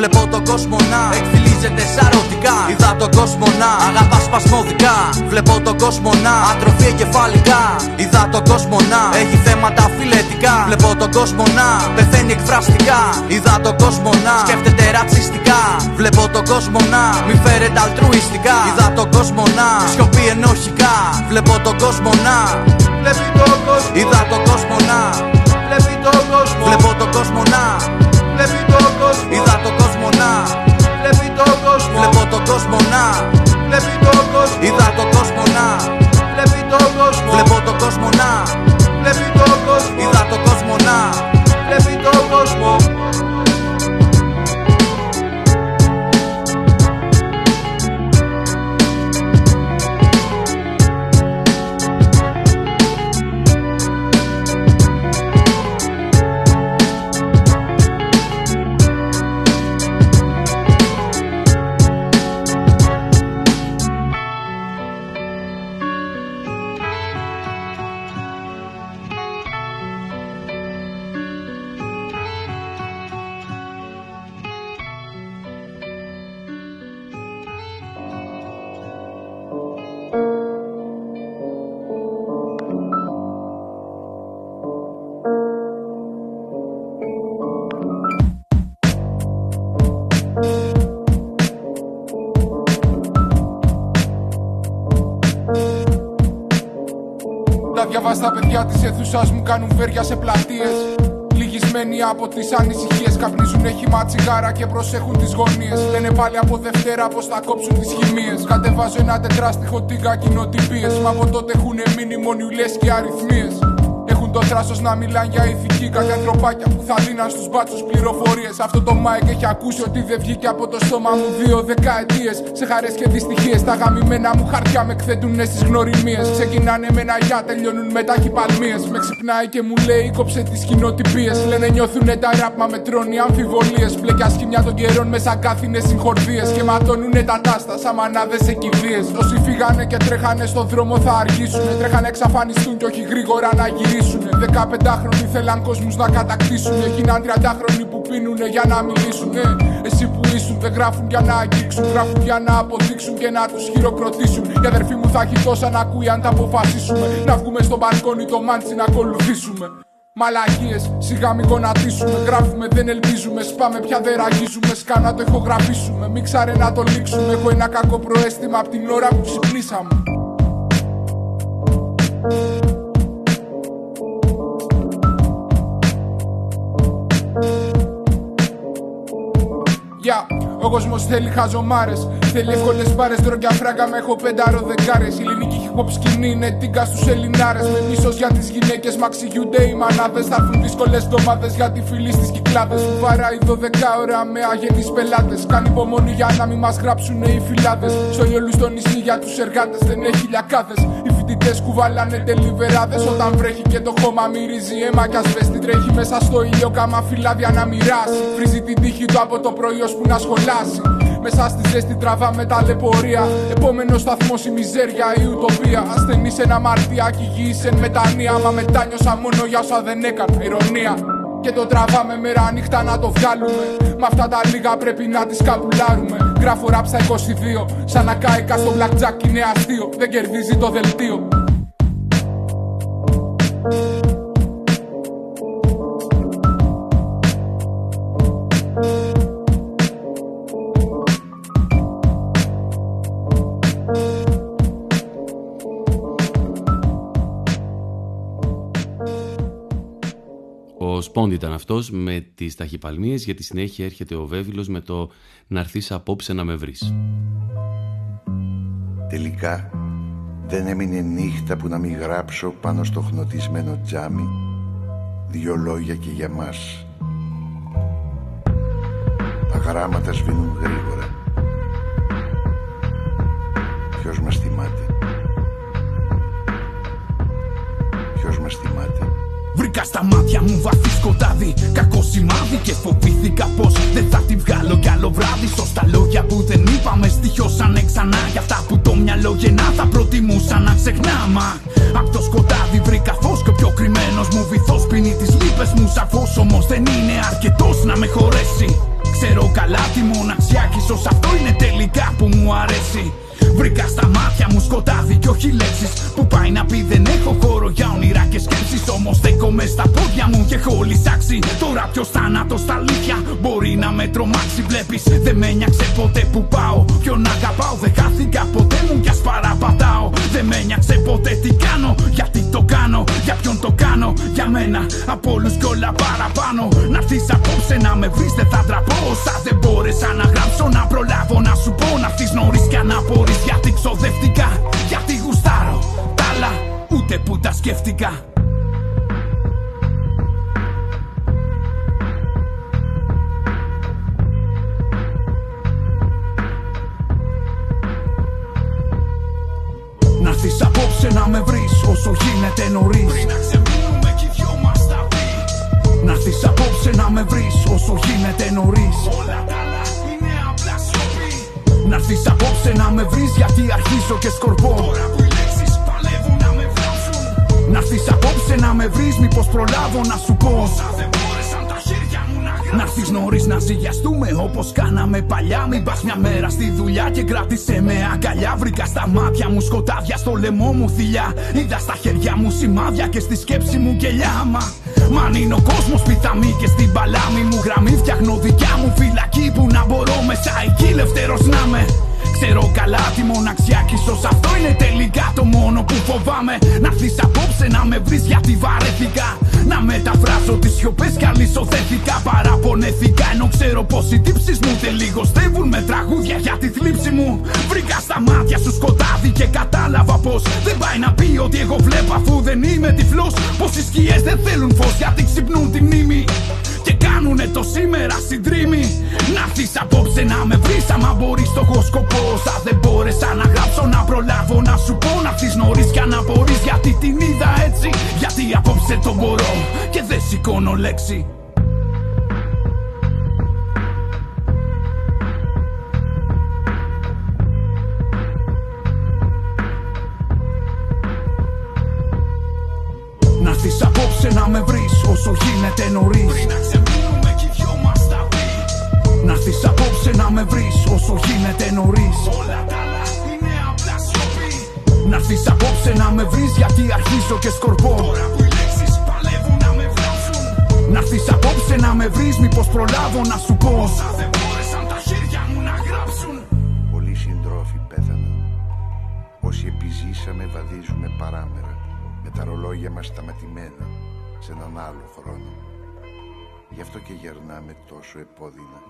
Βλέπω τον κόσμο να εκφυλίζεται σαρωτικά. Είδα τον κόσμο να αγαπά σπασμωδικά. Βλέπω τον κόσμο να ατροφεί εγκεφαλικά. Είδα τον κόσμο να έχει θέματα φιλετικά. Βλέπω τον κόσμο να πεθαίνει εκφραστικά. Είδα τον κόσμο να σκέφτεται ρατσιστικά. Βλέπω τον κόσμο να μη φέρεται αλτρουιστικά. Είδα τον κόσμο να σιωπεί ενοχικά. Βλέπω τον κόσμο να βλέπει τον κόσμο. Είδα τον κόσμο να βλέπει τον κόσμο. Βλέπω τον κόσμο να βλέπει τον κόσμο. Είδα τον κόσμο να βλέπει τον κόσμο. Βλέπω τον κόσμο να βλέπει τον κόσμο. Είδα τον κόσμο να βλέπει τον κόσμο. Βλέπω τον κόσμο να Μα τα παιδιά της αίθουσα μου κάνουν βέρια σε πλατείες. Λυγισμένοι από τις ανησυχίες. Καπνίζουν χυμά τσιγάρα και προσέχουν τις γωνίες. Λένε πάλι από Δευτέρα πως θα κόψουν τις χημίες. Κατεβάζω ένα τετράστιχο τίγκα κοινοτυπίες. Μα από τότε έχουν μείνει μονιουλέ και αριθμίες. Έχουν το θράσος να μιλάνε για ηθική. Κάτι ανθρωπάκια που θα δίναν στους μπάτσους πληροφορίες. Αυτό το Μάικ έχει ακούσει ότι δεν βγήκε από το στόμα μου δύο δεκαετίες. Σε χαρές και δυστυχίες. Τα γαμημένα μου χαρτιά με εκθέτουν στις γνωριμίες. Ξεκινάνε με ένα γεια, τελειώνουν με τα χυπαλμίε. Με ξυπνάει και μου λέει κόψε τις κοινοτυπίες. Λένε νιώθουνε τα ραπ, μα με τρώνει αμφιβολίες. Μπλεκιά σκηνιά των καιρών μέσα κάθινε συγχορδίες. Και ματώνουνε τα τάστα σαν μανάδες σε κηδείες. Όσοι φύγανε και τρέχανε στον δρόμο θα αργήσουν. Τρέχανε εξαφανιστούν και όχι γρήγορα να γυρίσουν. 15χρονοι θέλαν κόσμους να κατακτήσουν. Έγιναν 30χρονοι που πίνουνε για να μιλήσουν. Εσύ που ήσουν δεν γράφουν για να αγγίξουν. Γράφουν για να αποδείξουν και να τους χειροκροτήσουν. Η αδερφή μου θα έχει τόσα να ακούει αν τα αποφασίσουμε. Να βγούμε στο μπαλκόνι το μάντσι να ακολουθήσουμε. Μαλακίες, σιγά μην γονατίσουμε. Γράφουμε, δεν ελπίζουμε. Σπάμε πια δεν ραγίζουμε. Σκάνα το ηχογραφήσουμε. Μην ξάρε να το λήξουμε. Έχω ένα κακό προέστημα από την ώρα που ξυπνήσαμε. Γεια, ο κόσμος θέλει χαζομάρες. Θέλει εύκολες μπάρες, ντρόγκια φράγκα με έχω πεντάρο δεκάρες. Η ελληνική hip hop σκηνή είναι τίγκα στους Ελληνάρες. Με μίσος για τις γυναίκες, μα ξηγούνται οι μανάδε. Θα έρθουν δύσκολες εβδομάδε για τη φίλη στις κυκλάδες. Που βαράει 12 ώρα με αγενείς πελάτες. Κάνει υπομονή για να μην μας γράψουν οι φυλάδες. Στο λιόλου στο νησί για τους εργάτες δεν έχει λιακάδες. Οι φοιτητές κουβαλάνε τελιβεράδες. Όταν βρέχει και το χώμα μυρίζει αίμα κι ασβέστη τρέχει μέσα στο ήλιο κάμα φυλάδια να μοιράσει. Βρίζει την τύχη του από το πρωί που να σχολάσει. Μέσα στη ζέστη τραβάμε ταλαιπωρία. Επόμενο σταθμό η μιζέρια, η ουτοπία. Ασθενή ένα μαρτιάκι, γη εν μετανία. Μα μετάνιωσα μόνο για όσα δεν έκανα. Ηρωνία. Και το τραβάμε μέρα νύχτα να το βγάλουμε. Με αυτά τα λίγα πρέπει να τις καπουλάρουμε. Γράφω ραπ στα 22. Σαν να κάηκα στο blackjack είναι αστείο. Δεν κερδίζει το δελτίο. Ο Σπόντ ήταν αυτός με τις ταχυπαλμίες για τη συνέχεια έρχεται ο Βέβυλος με το «Να έρθεις απόψε να με βρεις». Τελικά δεν έμεινε νύχτα που να μην γράψω πάνω στο χνοτισμένο τζάμι δύο λόγια και για μας. Τα γράμματα σβήνουν γρήγορα. Ποιος μας θυμάται. Βρήκα στα μάτια μου βαθύ σκοτάδι. Κακό σημάδι και φοβήθηκα πως δεν θα τη βγάλω κι άλλο βράδυ. Σωστά λόγια που δεν είπαμε στοιχιώσανε ξανά. Για αυτά που το μυαλό γεννά θα προτιμούσα να ξεχνά Μα απ' το σκοτάδι βρήκα φως και ο πιο κρυμμένος μου βυθός Πίνει τις λύπες μου. Σαφώς όμως δεν είναι αρκετός να με χωρέσει. Ξέρω καλά τη μοναξιά κι ίσως αυτό είναι τελικά που μου αρέσει Βρήκα στα μάτια μου σκοτάδι και όχι λέξεις. Που πάει να πει δεν έχω χώρο για όνειρα και σκέψεις. Όμως στέκομαι στα πόδια μου και έχω λυσάξει. Τώρα ποιος θάνατος στα αλήθεια μπορεί να με τρομάξει. Βλέπεις δεν με νοιάξε ποτέ που πάω. Ποιον αγαπάω δεν χάθηκα ποτέ μου κι ας παραπατάω. Δεν με νοιάξε ποτέ τι κάνω. Γιατί το κάνω, για ποιον το κάνω. Για μένα από όλους κι όλα παραπάνω. Να έρθεις απόψε να με βρεις δεν θα τραπώ. Όσα δεν μπόρεσα να γράψω να προλάβω τα νωρίς να ζυγιαστούμε όπως κάναμε παλιά. Μην πας μια μέρα στη δουλειά και κράτησε με αγκαλιά. Βρήκα στα μάτια μου σκοτάδια, στο λαιμό μου θηλιά. Είδα στα χέρια μου σημάδια και στη σκέψη μου κελιά Μα Μα αν είναι ο κόσμος πιθαμή και στην παλάμη μου γραμμή. Φτιάχνω δικιά μου φυλακή που να μπορώ μέσα εκεί ελευθερός να με Ξέρω καλά τη μοναξιά κι ίσως αυτό είναι τελικά το μόνο που φοβάμαι. Να έρθεις απόψε να με βρεις γιατί βαρέθηκα. Να μεταφράσω τις σιωπές κι αλυσοθέθηκα Παραπονέθηκα ενώ ξέρω πως οι τύψεις μου τελιγοστεύουν με τραγούδια για τη θλίψη μου. Βρήκα στα μάτια σου σκοτάδι και κατάλαβα πως Δεν πάει να πει ότι εγώ βλέπω αφού δεν είμαι τυφλός. Πως οι σκιές δεν θέλουν φως γιατί ξυπνούν τη μνήμη και κάνουνε το σήμερα συντρίμη. Να έρθεις απόψε να με βρεις άμα μπορείς το έχω σκοπό. Σα δεν μπόρεσα να γράψω να προλάβω να σου πω. Να έρθεις νωρίς κι αν απορείς γιατί την είδα έτσι. Γιατί απόψε το μπορώ και δεν σηκώνω λέξη. Να έρθεις απόψε να με βρεις όσο γίνεται νωρίς. Πριν να ξεμείνουμε κι οι δυο μας τα πει. Να έρθεις απόψε να με βρεις όσο γίνεται νωρίς. Όλα τα άλλα είναι απλά σιωπή. Να έρθεις απόψε να με βρεις γιατί αρχίζω και σκορπώ. Τώρα που οι λέξεις παλεύουν να με βλάψουν Να έρθεις απόψε να με βρεις μήπως προλάβω να σου πω. Όσα δεν μπόρεσαν τα χέρια μου να γράψουν. Πολλοί συντρόφοι πέθαναν. Όσοι επιζήσαμε βαδίζουμε παράμερα με τα ρολόγια μας σταματημένα σε έναν άλλο χρόνο. Γι' αυτό και γερνάμε τόσο επώδυνα.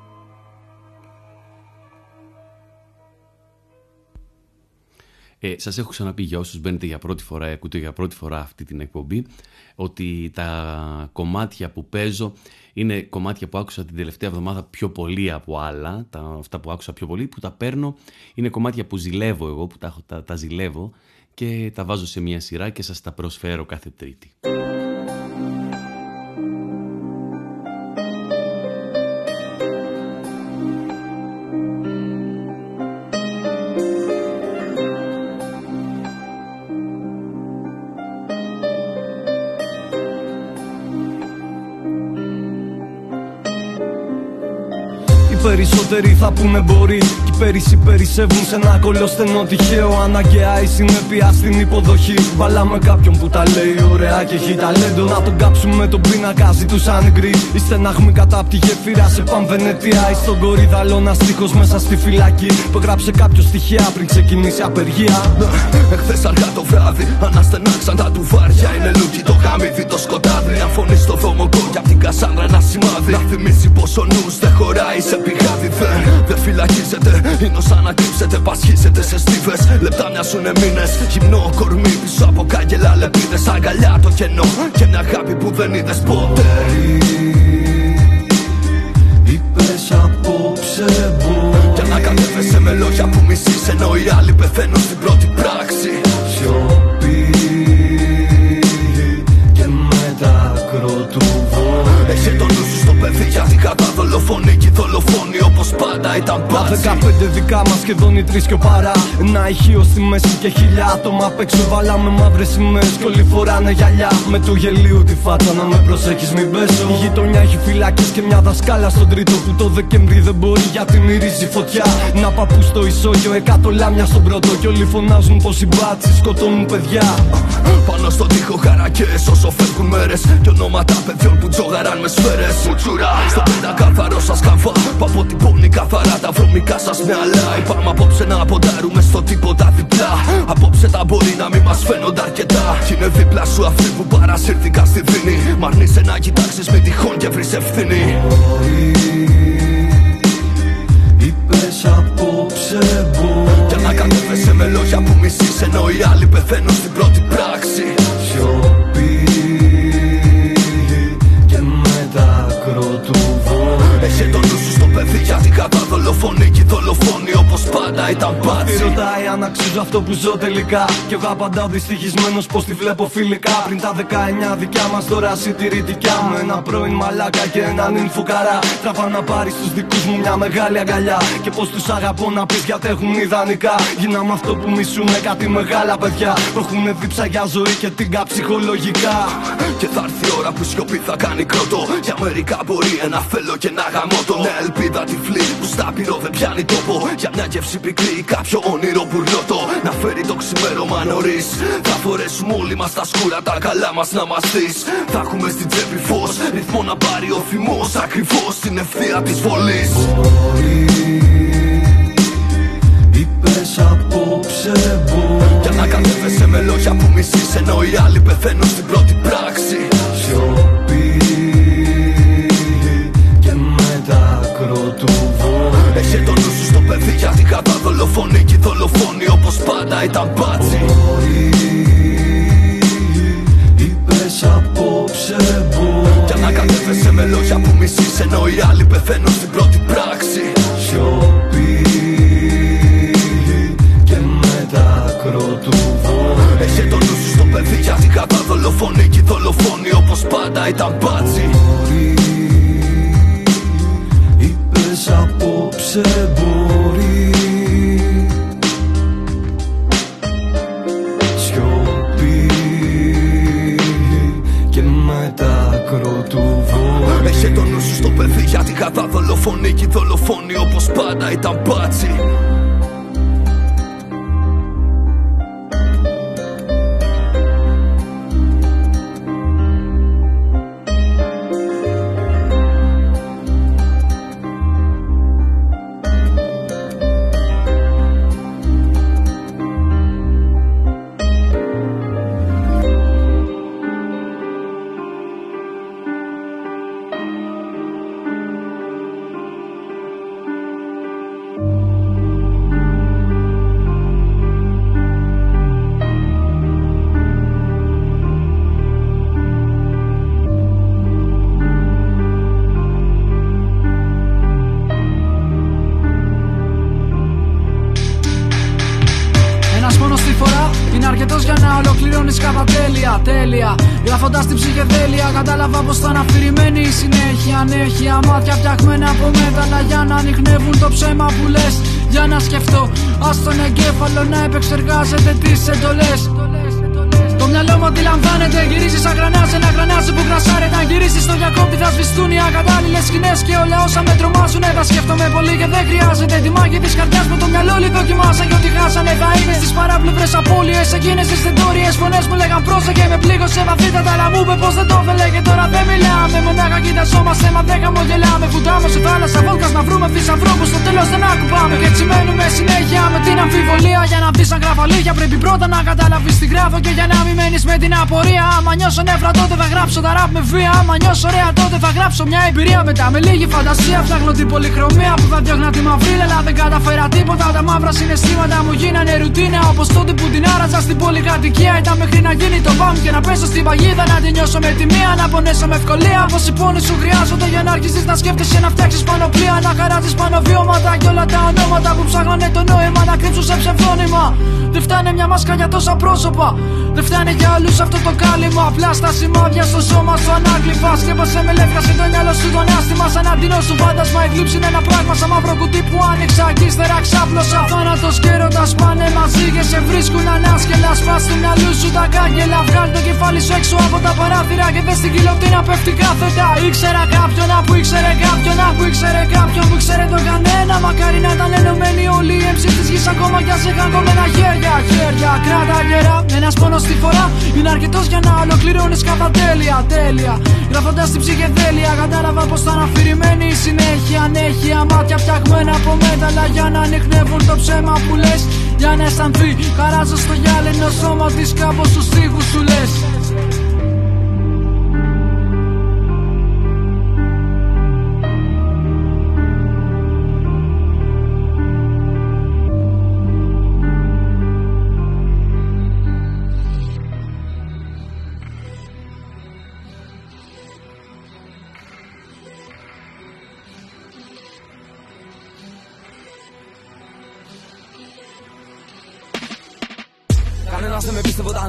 Ε, σας έχω ξαναπεί για όσους μπαίνετε για πρώτη φορά ή ακούτε για πρώτη φορά αυτή την εκπομπή ότι τα κομμάτια που παίζω είναι κομμάτια που άκουσα την τελευταία εβδομάδα πιο πολύ από άλλα, τα, αυτά που άκουσα πιο πολύ, που τα παίρνω, είναι κομμάτια που ζηλεύω εγώ, που τα, έχω- τα, τα ζηλεύω και τα βάζω σε μια σειρά και σας τα προσφέρω κάθε τρίτη. Περισσότεροι θα πούνε μπορεί. Κι οι πέρυσι περισσεύουν σε ένα κολοστενό τυχαίο Αναγκαία η συνέπεια στην υποδοχή Βάλαμε κάποιον που τα λέει ωραία και έχει ταλέντο Να τον κάψουμε τον πίνακα ζητούσαν οι γκρι Η στεναγμή κατά απ' τη γεφύρα σε Παμβενετία Ή στον κορυδαλό ένα στίχος μέσα στη φυλακή Που έγραψε κάποιο στοιχεία πριν ξεκινήσει απεργία Εχθές αργά το βράδυ αναστενάξαν τα τουβάρια. Είναι λούκι το γάμιδι το σκοτάδι. Μια φωνή στο δρόμο κόκκι απ' την Κασάνδρα ένα σημάδι. Να θυμίσει πω ο νους δεν χωράει σε πηγάδι. Δεν, δεν φυλακίζεται. Είναι σαν να κρύψετε. Πασχίζετε σε στίβες. Λεπτά μοιάζουνε μήνες. Γυμνό κορμί πίσω από κάγκελα λεπίδες. Αγκαλιά το κενό. Και μια αγάπη που δεν είδες ποτέ. Είπες απόψε μπορεί Και ανακατεύεσαι με λόγια που μισείς Ενώ οι άλλοι πεθαίνουν στην πρώτη πράξη Σιωπή και μέτακρο του βόλου Έχει το νου σου στο παιδί γιατί κατά δολοφονεί και οι δολοφόνοι όπως πάντα ήταν Τα μπάτσι δεκαπέντε δικά μας σχεδόν οι τρεις και ο παρά. Ένα ηχείο στη μέση και χιλιά άτομα απ' έξω Βάλαμε μαύρες σημαίες κι όλοι φοράνε γυαλιά. Με του γελίου τη φάτσα να με προσέχεις μην πέσω. Η γειτονιά έχει φυλακές και μια δασκάλα στον τρίτο Που το Δεκέμβρη δεν μπορεί γιατί μυρίζει φωτιά. Να παππού στο ισόγειο, εκατό λάμια στον πρώτο Κι όλοι φωνάζουν πως οι μπάτσοι σκοτώνουν παιδιά. Πάνω στον τοίχο χαρακές όσο φεύγουν μέρες Και ονόματα παιδιών που τζόγαραν με σφαίρες Μουτσούρα στο πέντα καθαρό σας καμφά Που αποτυπώνει καθαρά. Τα βρωμικά σας μυαλά Είπαμε απόψε να ποντάρουμε στο τίποτα διπλά. Απόψε τα μπορεί να μην μας φαίνονται αρκετά. Κι είναι δίπλα σου αυτοί που παρασύρθηκαν στη δίνη. Μ' αρνείσαι να κοιτάξεις με τυχόν και βρεις ευθύνη. Είπες απόψε μπορεί. Και ανακατεύεσαι με λόγια που μισείς Ενώ οι άλλοι πεθαίνουν στην πρώτη πράξη βόλου Έχει το νου σου στο παιδί γιατί κατά δολοφονεί και οι δολοφόνοι όπως πάντα ήταν Τι μπάτσι ρωτάει αν αξίζω αυτό που ζω τελικά. Κι εγώ απαντάω δυστυχισμένος πως τη βλέπω φιλικά. Πριν τα 19 δικιά μας τώρα συντηρητικά Με ένα πρώην μαλάκα και έναν ινφουκαρά Τραβά να πάρει στους δικούς μου μια μεγάλη αγκαλιά. Και πως τους αγαπώ να πεις γιατί έχουν ιδανικά. Γίναμε αυτό που μισούμε κάτι μεγάλα παιδιά. Που έχουν δίψα για ζωή και την ψυχολογικά. Και θα έρθει η ώρα που η σιωπή θα κάνει κρότο. Για μερικά μπορεί ένα θέλω και ένα γαμότο. Μια ελπίδα τυφλή που στα πυρό δεν πιάνει τόπο. Για μια γεύση πικρή ή κάποιο όνειρο μπουρλότο Να φέρει το ξημέρωμα νωρίς. Θα φορέσουμε όλοι μας τα σκούρα τα καλά μας να μας δεις. Θα έχουμε στην τσέπη φως Ρυθμό να πάρει ο θυμός. Ακριβώς στην ευθεία της βολής. Είπε Είπες απόψε μπορείς. Για να κατέβεσαι με λόγια που μισείς Ενώ οι άλλοι πεθαίνουν στην πρώτη πράξη του βόρει Έχει το νου σου στο παιδί γιατί κατά δολοφονεί Και δολοφόνοι όπως πάντα ήταν μπάτσι Είπες απόψε μπορεί Για να κατέβεσαι με λόγια που μισείς Ενώ οι άλλοι πεθαίνουν στην πρώτη πράξη. Σιωπή Και μετάκρο του βόρει Έχει το νου σου στο παιδί γιατί κατά δολοφονεί Και δολοφόνοι όπως πάντα ήταν μπάτσι Είπες απόψε μπορεί. Σιωπή Και μετάκρο του βόρει Έχει το νου σου στο παιδί γιατί κατά δολοφονεί Και δολοφόνοι όπως πάντα ήταν μπάτσι χάσανε θα είναι στις παράπλευρες απώλειες. Εκείνε τι τεντόριε φωνές μου λέγαν πρόσεχε με πλήγωσε βαθύτατα. Αλλά μου είπε πως δεν το ήθελε και τώρα δεν μιλάμε. Μονάχα κοιταζόμαστε, μα δεν χαμογελάμε. Φουντάμε σε θάλασσα βόλκας να βρούμε θησαυρό που στο τέλος δεν ακουπάμε. Και έτσι μένουμε συνέχεια με την αμφιβολία για να δεις σαν γραφαλίγια. Πρέπει πρώτα να καταλάβεις τι γράφω και για να μην μένεις με την απορία. Άμα νιώσω νεύρα τότε θα γράψω τα ραπ με βία. Άμα νιώσω ωραία τότε θα γράψω μια εμπειρία μετά με λίγη φαντασία. Φτιάχνω την πολυχρωμία που θα διώχνα τη μαυρίλα. Αλλά δεν καταφέρα τίποτα. Τα μαύρα συναισθήματα μου γίνανε ρουτίνα. Όπως τότε που την άραζα στην πολυκατοικία. Ήταν μέχρι να γίνει το μπαμ και να πέσω στην παγίδα. Να την νιώσω με τη μία. Να πονέσω με ευκολία. Πω οι πόνοι σου χρειάζονται για να αρχίσει να σκέφτεσαι να φτιάξεις πανοπλία. Να χαράζεις πάνω βιώματα και όλα τα ονόματα που ψάχνανε το νόημα να κρύψουν σε ψευδόνυμα. Δεν φτάνε μια μάσκα για τόσα πρόσωπα. Δεν φτάνε για όλου αυτό το κάλυμα. Απλά στα σημάδια στο σώμα σου ανάγλυφα. Σκέπασε με λεύκασε το μυαλό σου τον άστημα. Σαν αντινό σου φάντασμα. Η θλίψη είναι ένα πράγμα σαν μαύρο κουτί που άνοιξα. Κι ύστερα ξάπλωσα. Θάνατος και έρωτας πάνε μαζί και σε βρίσκουν ανάσκελα. Σπάς του μυαλού σου τα κάγκελα. Βγάλει το κεφάλι σου έξω από τα παράθυρα και δες στην κοιλωτίνα πέφτει κάθετα. Ήξερα κάποιον να που ήξερε κάποιον να που ήξερε κάποιον που ήξερε το κανένα. Μακάρι να ήταν ενωμένοι όλοι οι MC της γης ακόμα κι ας είχαν κομμένα χέρια. Χέρια, κράτα γερά. Ένας πόνος στη φορά είναι αρκετός για να ολοκληρώνεις κατά τέλεια. Τέλεια. Γράφοντας την ψυχεδέλεια, κατάλαβα πως θα είναι αφηρημένη η συνέχεια. Ανέχεια, μάτια φτιαγμένα από μέταλλα για να ανοιχνεύουν το ψέμα που λες. Για να αισθανθεί, χαράζω στο γυάλινο σώμα τη κάπως τους στίχους σου λες.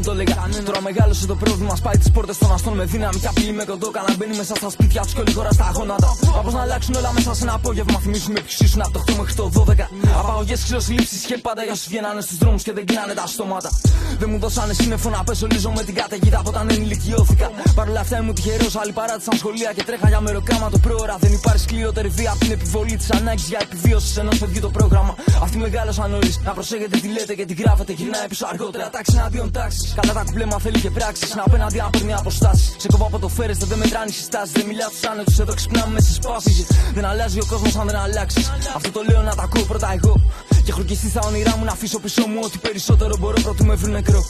Δεν με πίστευε όταν το έλεγα. Τώρα μεγάλωσε το πρόβλημα. Σπάει τις πόρτες των αστών με δύναμη και απειλή με κοντό. Καλά μπαίνει μέσα στα σπίτια του και όλη χώρα στα γόνατα. Μα να αλλάξουν όλα μέσα σε ένα απόγευμα. Θυμίζουμε ποιου ήσουν από το 8 μέχρι το 12. Απαγωγές, ξυλοσλήψει και πάντα για όσου βγαίνανε στους δρόμους και δεν κλείνανε τα στόματα. Δεν μου δώσανε σύννεφο να πέσω λίζο με την καταιγίδα από όταν ενηλικιώθηκα. Παρ' όλα αυτά ήμουν τυχερός. Άλλοι παράτησαν σχολεία και τρέχα για μεροκάμα το πρόωρα. Δεν υπάρχει σκληρότερη βία από την επιβολή της ανάγκης για επιβίωσης ενός παιδιού το πρόγραμμα. Αυτοί μεγάλωσαν νωρίς. Να προσέχετε τι λέτε και τι γράφετε. Γυρνάει πίσω αργότερα. Τάξη εναντίον τάξης. Κατά τα κουπλέμα θέλει και πράξεις. Να απέναντι αν παίρνει αποστάσει. Σε κόβω από το φέρεστε, δεν μετράνε οι συστάσεις. Δεν μιλάω στους άνετους, εδώ ξυπνάμε με συσπάσει. Δεν αλλάζει ο κόσμος αν δεν αλλάξεις. Αυτό το λέω να τα ακούω πρώτα εγώ. Και έχω ελκυστεί στα όνειρά μου να αφήσω πίσω μου ό,τι περισσότερο μπορώ πρωτού με βρουν νεκρό.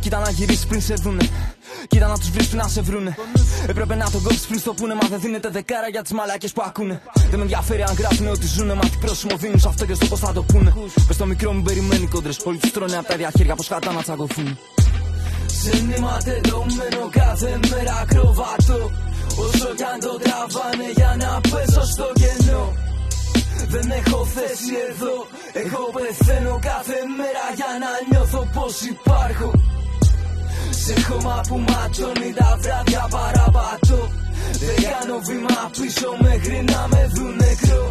Κοίτα να γυρίσεις πριν σε δούνε. Κοίτα να τους βρει πριν να σε βρούνε. Έπρεπε να τον κόψεις πριν στο πούνε. Μα δεν δίνεται δεκάρα για τις μαλάκε που ακούνε. Δεν με ενδιαφέρει αν γράφουνε ότι ζουνε. Μα τι πρόσημο δίνουν σε αυτό και στο πώς θα το πούνε. Πες το μικρό μου περιμένει κόντρες. Όλοι τους τρώνε από τα ίδια χέρια πώ κατά να τσακωθούν. Συνηματελωμένο κάθε μέρα ακροβατώ Όσο κι αν το τραβάνε για να πέσω στο κενό. Δεν έχω θέση εδώ Εγώ πεθαίνω κάθε μέρα για να νιώθω πως υπάρχω. Σε χώμα που ματώνει τα βράδια παραπατώ. Δεν κάνω βήμα πίσω μέχρι να με δουν νεκρό.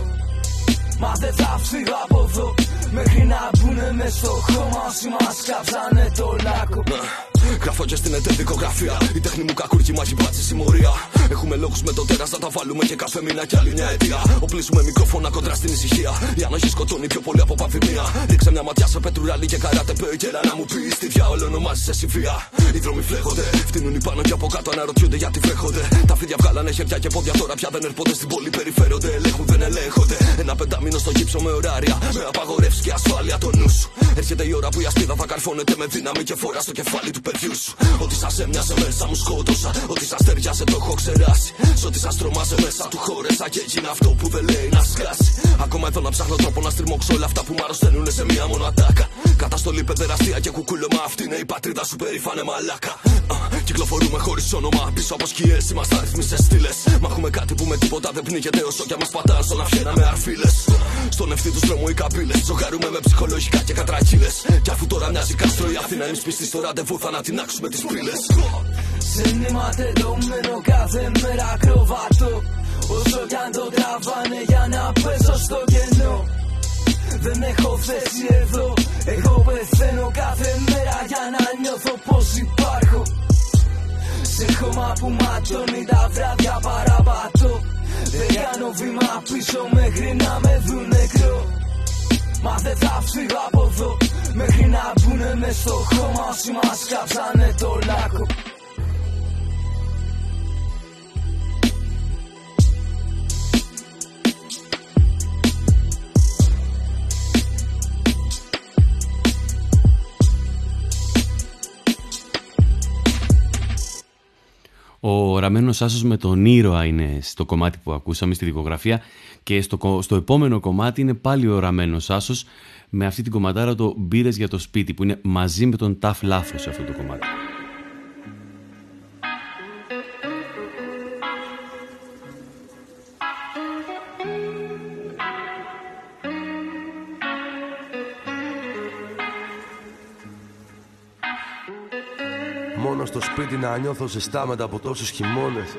Μα δεν θα φύγω από εδώ Μέχρι να μπουνε μες στο χώμα Όσοι μας κάψανε το λάκκο Γράφω και στην εταιρεία δικογραφία. Η τέχνη μου κακούργη μα έχει μπάτσει συμμορία. Έχουμε λόγους με το τέρας να τα βάλουμε και κάθε μήνα κι άλλη μια αιτία. Οπλίζουμε μικρόφωνα κοντρά στην ησυχία. Η ανοχή σκοτώνει πιο πολύ από παμφημία. Ρίξε μια ματιά σε πετρουράλι και καράτε πέ. Και να μου πεις τι διάολο ονομάζεις σε βία. Οι δρόμοι φλέγονται, φτύνουν οι πάνω και από κάτω αναρωτιούνται γιατί βρέχονται. Τα φίδια βγάλανε χέρια και πόδια τώρα πια δεν ερπονται στην πόλη. Περιφέρονται, ελέγχουν, δεν ελέγχονται. Ένα πεντάμινο στο γύψο με ωράρια. Με απαγορεύσει και ασφάλεια το νους σου. Έρχεται η ώρα που η ασπίδα θα καρφώνεται με δύναμη και φορά στο κεφάλι του παιδιού σου. Ότι σας έμοιασε μέσα μου σκότωσα. Ότι σας ταιριάσε το έχω ξεράσει. Σ' ότι σας τρομάζε μέσα του χώρεσα και έγινε αυτό που δεν λέει να σκάσει. Ακόμα εδώ να ψάχνω τρόπο να στριμώξω όλα αυτά που μ' αρρωσταίνουν σε μία μόνο ατάκα. Καταστολή παιδεραστία και κουκούλωμα αυτή είναι η πατρίδα σου περήφανε μαλάκα. Α, κυκλοφορούμε χωρίς όνομα πίσω από σκιές. Είμαστε αριθμίσε στήλες. Μα έχουμε κάτι που με τίποτα δεν πνίγεται όσο κι μας πατάνε στον αυχένα με αρφίλες. Στον ευθύ τους δρόμου οι καμπύλες. Ζωγαρούμε με ψυχολογικά και κατρακύλες. Κι αφού τώρα μοιάζει κάστρο η Αθήνα είναι σπιστή στο ραντεβού θα να την άξουμε τι πύλε. Συνηματελωμένο κάθε μέρα ακροβατώ Όσο κι αν το τραβάνε για να πέσω στο κενό Δεν έχω θέση εδώ Εγώ πεθαίνω κάθε μέρα για να νιώθω πως υπάρχω. Σε χώμα που ματώνει τα βράδια παραπατώ Δεν κάνω βήμα πίσω μέχρι να με δουν νεκρό Μα δεν θα φύγω από εδώ Μέχρι να μπουνε μες στο χώμα Όσοι μας κάψανε το λάκκο Ο Ραμένος Άσος με τον ήρωα είναι στο κομμάτι που ακούσαμε στη δικογραφία και στο, στο επόμενο κομμάτι είναι πάλι ο Ραμένος Άσος με αυτή την κομματάρα το «Μπύρες για το σπίτι» που είναι μαζί με τον Ταφ Λάθος σε αυτό το κομμάτι. Μόνο στο σπίτι να νιώθω ζεστά μετά από τόσους χειμώνες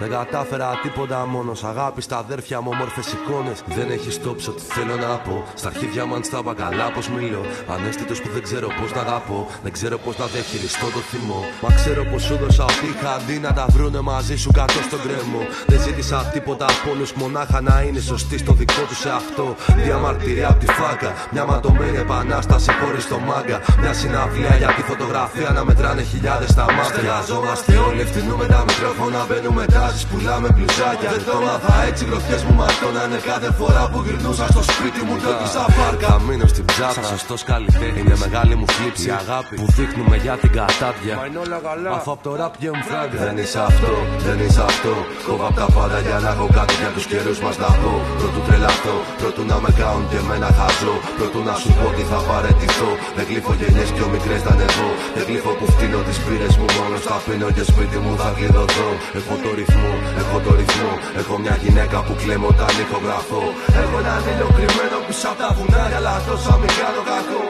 δεν κατάφερα τίποτα μόνος. Αγάπη στα αδέρφια μου, όμορφες εικόνες. Δεν έχει τόψο τι θέλω να πω. Στα αρχίδια μου, αν στα καλά, πώς μιλώ. Ανέστητος που δεν ξέρω πώς να αγαπώ. Δεν ξέρω πώς να διαχειριστώ το θυμό. Μα ξέρω πως σου δώσα ό,τι είχα αντί να τα βρούνε μαζί σου κάτω στον κρέμο. Δεν ζήτησα τίποτα από όλους, μονάχα να είναι σωστή στο δικό τους σε αυτό. Διαμαρτυρία από τη φάκα. Μια ματωμένη επανάσταση χωρίς το μάγκα. Μια συναυλία για τη φωτογραφία να μετράνε χιλιάδες στα μάτια. Στεγαζόμαστε όλοι, φτύνουμε τα μικρόφωνα, μπαίνουμε τα Βάζεις πουλάμε μπλουζάκια. Δεν το μάθα έτσι γροθιές μου ματώνανε Κάθε φορά που γυρνούσα στο σπίτι μου. Το στα πάρκα. Θα μείνω στην ψάφρα Σαν σωστός καλλιτέχνης. Είναι μεγάλη μου θλίψη Η αγάπη που δείχνουμε για την κατάδια Μα είναι όλα καλά. Αφού απ' το ραπ μου φράγκα Δεν είσαι αυτό, δεν είσαι αυτό. Κόβω απ' τα πάντα για να έχω κάτι για τους καιρούς μας να πω. Πρώτου τρελαθώ, πρώτου να με κάνουν και εμένα χαζό. Πρώτου να σου πω ότι θα παρετηθώ. Δεν γλύφω γενιές πιο μικρές να ανεβώ. Δεν γλύφω που φτύνω τις πύρες μου μόνο στα πίνω και σπίτι μου θα κλειδωθώ Έχω το ρυθμό έχω το ρυθμό. Έχω μια γυναίκα που κλαίμε όταν ηχογραφώ. Έχω έναν ήλιο κρυμμένο πίσω από τα βουνάρια, αλλά τόσα μην κάνω κακό.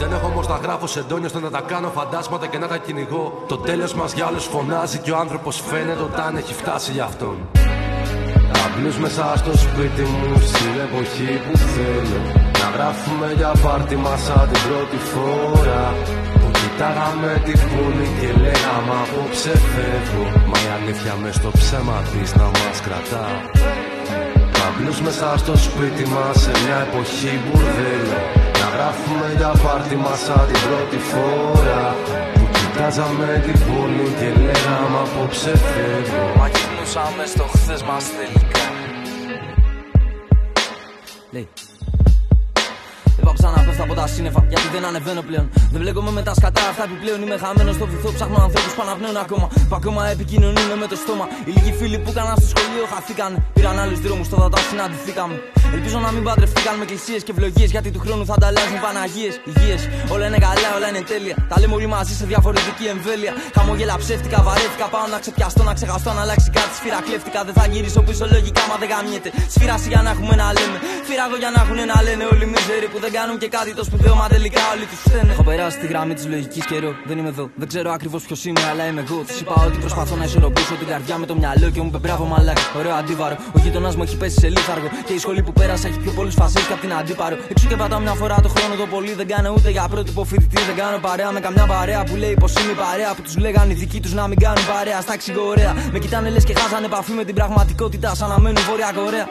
Δεν έχω όμως να γράφω σε ντόνιο ώστε να τα κάνω φαντάσματα και να τα κυνηγώ. Το τέλος μας για όλου φωνάζει και ο άνθρωπος φαίνεται όταν έχει φτάσει για αυτόν. Απλούς μέσα στο σπίτι μου στην εποχή που θέλω Να γράφουμε για πάρτι μας σαν την πρώτη φορά Κοιτάγαμε τη πόλη και λέγαμε απόψε φεύγω Μα η αλήθεια μες στο ψέμα της να μας κρατά Παμπλούς μέσα στο σπίτι μας σε μια εποχή μπουρδέλο Να γράφουμε για πάρτι μας σαν την πρώτη φορά. Που κοιτάζαμε την πόλη και λέγαμε απόψε φεύγω Μα γυρνούσαμε στο χθες μας τελικά Λέει δεν πάω ξανά πέφτω από τα σύννεφα γιατί δεν ανεβαίνω πλέον. Δεν βλέπουμε με τα σκατά αυτά επιπλέον. Είμαι χαμένος στο βυθό, ψάχνω ανθρώπους που αναπνέουν ακόμα. Που ακόμα επικοινωνούν με το στόμα. Οι λίγοι φίλοι που έκαναν στο σχολείο χαθήκαν. Πήραν άλλους δρόμους, τώρα τα συναντηθήκαμε. Ελπίζω να μην παντρευτήκαν με εκκλησίες και ευλογίες γιατί του χρόνου θα ανταλλάζουν Παναγίες. Υγείε, όλα είναι καλά, όλα είναι τέλεια. Τα λέμε όλοι μαζί σε διαφορετική εμβέλεια. Χαμόγελα ψεύτικα, βαρέθηκα. Πάω να ξεπιαστώ, να ξεχαστώ, να αλλάξει κάτι. Σφύρα κλέφτηκα, δεν θα γυρίσω πίσω λογικά, μα δεν γαμιέται. Σφύραση για να έχουμε να λέμε. Φύραγο για να έχουν να λένε όλοι μιζέροι που δεν κάνουν και κάτι το σπουδαίο, μα τελικά όλοι τους φταίνε. Έχω περάσει τη γραμμή της λογικής καιρό, δεν είμαι εδώ. Δεν ξέρω ακριβώς ποιος είμαι, αλλά είμαι εγώ. Τη είπα ότι προσπαθώ να ισορροπήσω την καρδιά με το μυαλό και μου είπε μπράβο μαλάκα. Ωραίο αντίβαρο. Ο γείτονα μου έχει πέσει σε λίθαργο και η σχολή που πέρασα έχει πιο πολλούς φασίε και από την αντίπαρο. Έξω και πατάω μια φορά το χρόνο το πολύ. Δεν κάνω ούτε για πρότυπο φοιτητή. Δεν κάνω παρέα με καμιά παρέα που λέει πως είμαι παρέα που τους λέγανε οι δικοί τους να μην κάνουν παρέα. Στα ωραία. Με κοιτάνε λες και χάσανε επαφή με την πραγματικότητα σαν να μένουν βόρεια Κορέα.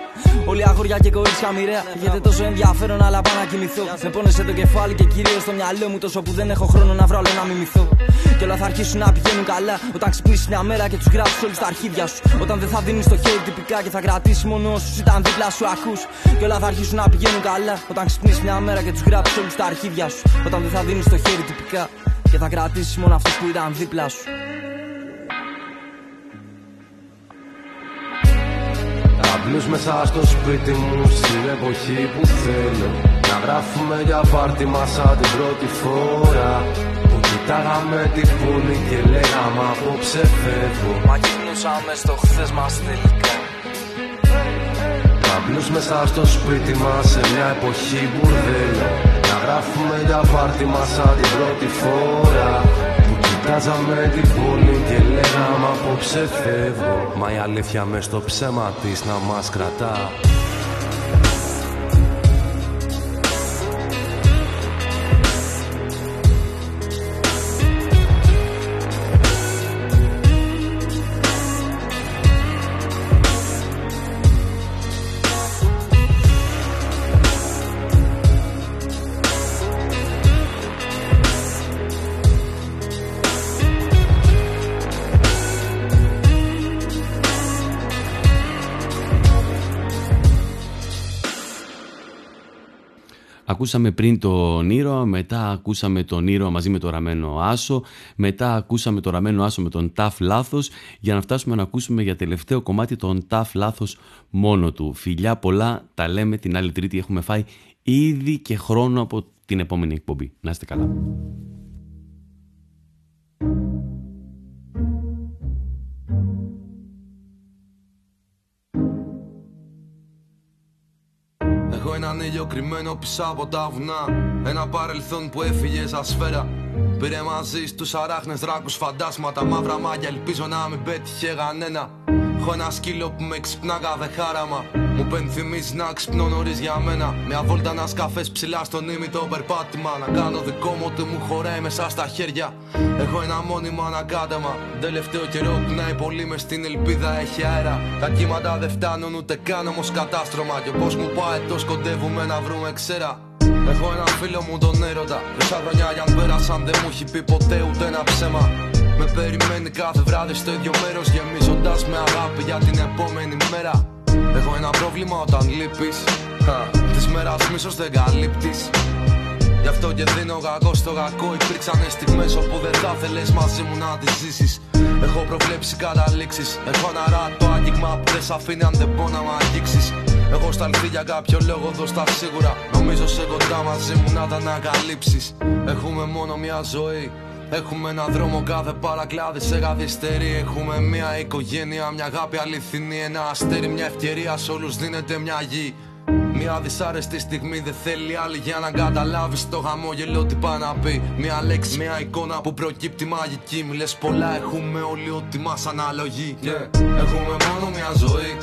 Όλοι αγόρια και κορίτσια μοιραία. Γιατί τόσο ενδιαφέρον αλλά πάω να κοιμηθώ. Με πόνεσε το κεφάλι και κυρίως στο μυαλό μου τόσο που δεν έχω χρόνο να βρω να μιμηθώ. Και όλα θα αρχίσουν να πηγαίνουν καλά όταν ξυπνήσεις μια μέρα και τους γράψεις όλου στα αρχίδια σου. Όταν δεν θα δίνεις το χέρι τυπικά και θα κρατήσεις μόνο όσους ήταν δίπλα σου ακούς. Και όλα θα αρχίσουν να πηγαίνουν καλά όταν ξυπνήσεις μια μέρα και τους γράψεις όλου στα αρχίδια σου. Όταν δεν θα δίνεις το χέρι τυπικά και θα κρατήσεις μόνο αυτούς που ήταν δίπλα σου. Απλούς μέσα στο σπίτι μου στην εποχή που θέλω Να γράφουμε για πάρτι μας σαν την πρώτη φορά. Που κοιτάγαμε την πόλη και λέγαμε απόψε φεύγω Μα γυρνούσαμε στο χθες μας τελικά. Απλούς μέσα στο σπίτι μας σε μια εποχή μπουρδέλο Να γράφουμε για πάρτι μας σαν την πρώτη φορά. Κοιτάζαμε την πόλη και λέγαμε απόψε φεύγω Μα η αλήθεια μες στο ψέμα της να μας κρατά Ακούσαμε πριν το Νύρο, μετά ακούσαμε τον Νύρο μαζί με το Ραμένο Άσο, μετά ακούσαμε το Ραμένο Άσο με τον Ταφ Λάθος, για να φτάσουμε να ακούσουμε για τελευταίο κομμάτι τον Ταφ Λάθος μόνο του. Φιλιά πολλά, τα λέμε την άλλη τρίτη, έχουμε φάει ήδη και χρόνο από την επόμενη εκπομπή. Να είστε καλά. Ήλιο κρυμμένο πίσω από τα βουνά. Ένα παρελθόν που έφυγε σαν σφαίρα. Πήρε μαζί στους αράχνες δράκους φαντάσματα. Μαύρα μάγια, ελπίζω να μην πέτυχε κανένα. Έχω ένα σκύλο που με ξυπνά κάθε χάραμα. Μου πενθυμίζει να ξυπνώ νωρίς για μένα. Μια βόλτα να σκαφές ψηλά στον ήμι το περπάτημα. Να κάνω δικό μου ότι μου χωράει μέσα στα χέρια. Έχω ένα μόνιμο ανακάτεμα. Τελευταίο καιρό πνάει πολύ μες στην ελπίδα έχει αέρα. Τα κύματα δεν φτάνουν ούτε καν όμως κατάστρωμα. Και πώ μου πάει το σκοντεύουμε να βρούμε ξέρα. Έχω ένα φίλο μου τον έρωτα. Τόσα χρόνια για αν πέρασαν δεν μου έχει πει ποτέ ούτε ένα ψέμα. Με περιμένει κάθε βράδυ στο ίδιο μέρος γεμίζοντας με αγάπη για την επόμενη μέρα. Έχω ένα πρόβλημα όταν λείπεις. Της μέρας μίσος δεν καλύπτεις. Γι' αυτό και δίνω κακό στο κακό. Υπήρξαν στιγμές όπου δεν θα θέλει μαζί μου να τις ζήσεις. Έχω προβλέψει καταλήξεις. Έχω ένα το άγγιγμα που δεν σ' αφήνει αν δεν μπορώ να μ' αγγίξεις. Έχω σταλθεί για κάποιο λόγο εδώ στα σίγουρα. Νομίζω σε κοντά μαζί μου να τα ανακαλύψεις. Έχουμε μόνο μια ζωή. Έχουμε ένα δρόμο κάθε παρακλάδι σε καθυστερεί. Έχουμε μια οικογένεια, μια αγάπη αληθινή. Ένα αστέρι, μια ευκαιρία. Σε όλους δίνεται μια γη. Μια δυσάρεστη στιγμή δεν θέλει άλλη για να καταλάβεις το χαμόγελο τι πάει να πει. Μια λέξη, μια εικόνα που προκύπτει μαγική. Μιλε πολλά, έχουμε όλοι ό,τι μας αναλογεί. Yeah. Έχουμε μόνο μια ζωή.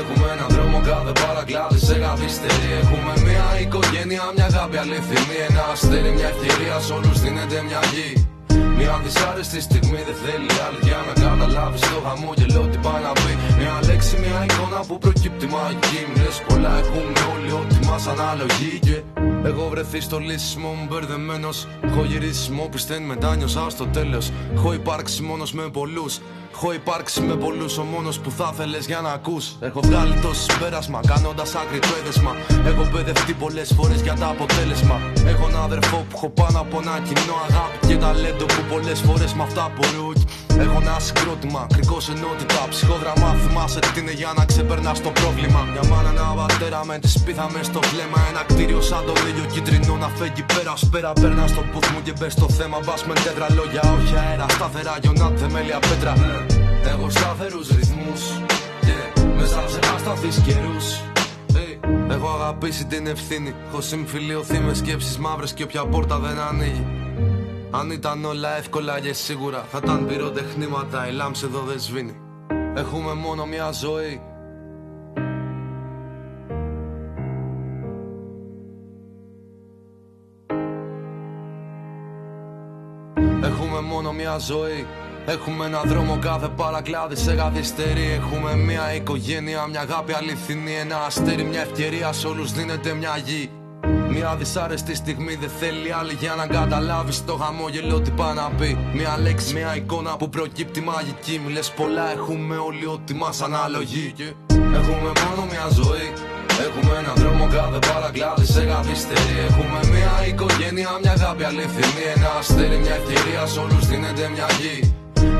Έχουμε έναν δρόμο κάθε παρακλάδι σε καθυστερεί. Έχουμε μια οικογένεια, μια αγάπη αληθινή. Ένα αστέρι, μια ευκαιρία. Σε όλους δίνεται μια γη. Μια δυσάρεστη στιγμή δεν θέλει άλλη για να καταλάβει το χαμόγελο τι πάει να πει. Μια λέξη, μια εικόνα που προκύπτει μαγική. Μιλε πολλά, έχουμε όλοι ό,τι μας αναλογεί. Έχω βρεθεί στο λύσιμο μου μπερδεμένος. Έχω γυρίσει μου πιστέν μετάνιωσα στο τέλος. Έχω υπάρξει μόνος με πολλούς. Έχω υπάρξει με πολλούς ο μόνος που θα θέλει για να ακούς. Έχω βγάλει το συμπέρασμα κάνοντας άκρη το έδεσμα. Έχω παιδευτεί πολλές φορές για το αποτέλεσμα. Έχω ένα αδερφό που έχω πάνω από ένα κοινό αγάπη και ταλέντο που πολλές φορές με αυτά μπορούν. Έχω ένα συγκρότημα, κρικό ενότητα. Ψυχόδραμα, θυμάσαι τι είναι για να ξεπερνάς το πρόβλημα. Μια μάνα, ένα πατέρα με τη σπίθα με στο βλέμμα. Ένα κτίριο σαν το ήλιο κίτρινο να φέγγει πέρα σπέρα. Παίρνα στο πουθ μου και μπες στο θέμα. Μπας με τέτρα λόγια, όχι αέρα. Σταθερά γιονά, θεμέλια πέτρα. Έχω σταθερούς ρυθμούς. Yeah. Μέσα σε ασταθεί καιρούς. Έχω αγαπήσει την ευθύνη. Έχω συμφιλειωθεί με σκέψεις μαύρες και όποια πόρτα δεν ανοίγει. Αν ήταν όλα εύκολα και σίγουρα θα ήταν πυροτεχνήματα, η λάμψη εδώ δεν σβήνει. Έχουμε μόνο μια ζωή. Έχουμε μόνο μια ζωή. Έχουμε ένα δρόμο κάθε παρακλάδι σε καθυστερεί. Έχουμε μια οικογένεια, μια αγάπη αληθινή. Ένα αστέρι, μια ευκαιρία. Σε όλους δίνεται μια γη. Μια δυσάρεστη στιγμή δεν θέλει άλλη για να καταλάβεις το χαμόγελο τι πάει να πει. Μια λέξη, μια εικόνα που προκύπτει μαγική. Μιλε πολλά, έχουμε όλοι ό,τι μας αναλογεί. Έχουμε μόνο μια ζωή. Έχουμε έναν δρόμο κάθε παρακλάδι σε καθυστερεί. Έχουμε μια οικογένεια, μια αγάπη αληθινή. Ένα αστέρι, μια ευκαιρία. Σε όλους δίνεται μια γη.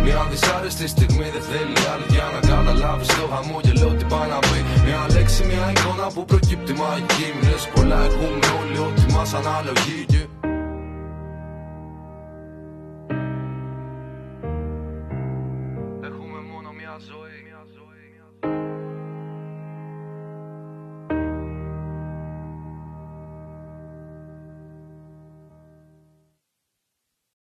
Μια δυσάρεστη στιγμή δεν θέλει άλλη για να καταλάβεις το χαμόγελο τι πάει να πει. Μια λέξη, μια εικόνα που προκύπτει μαγική. Μιλέ πολλά, έχουμε όλοι ό,τι μας αναλογεί.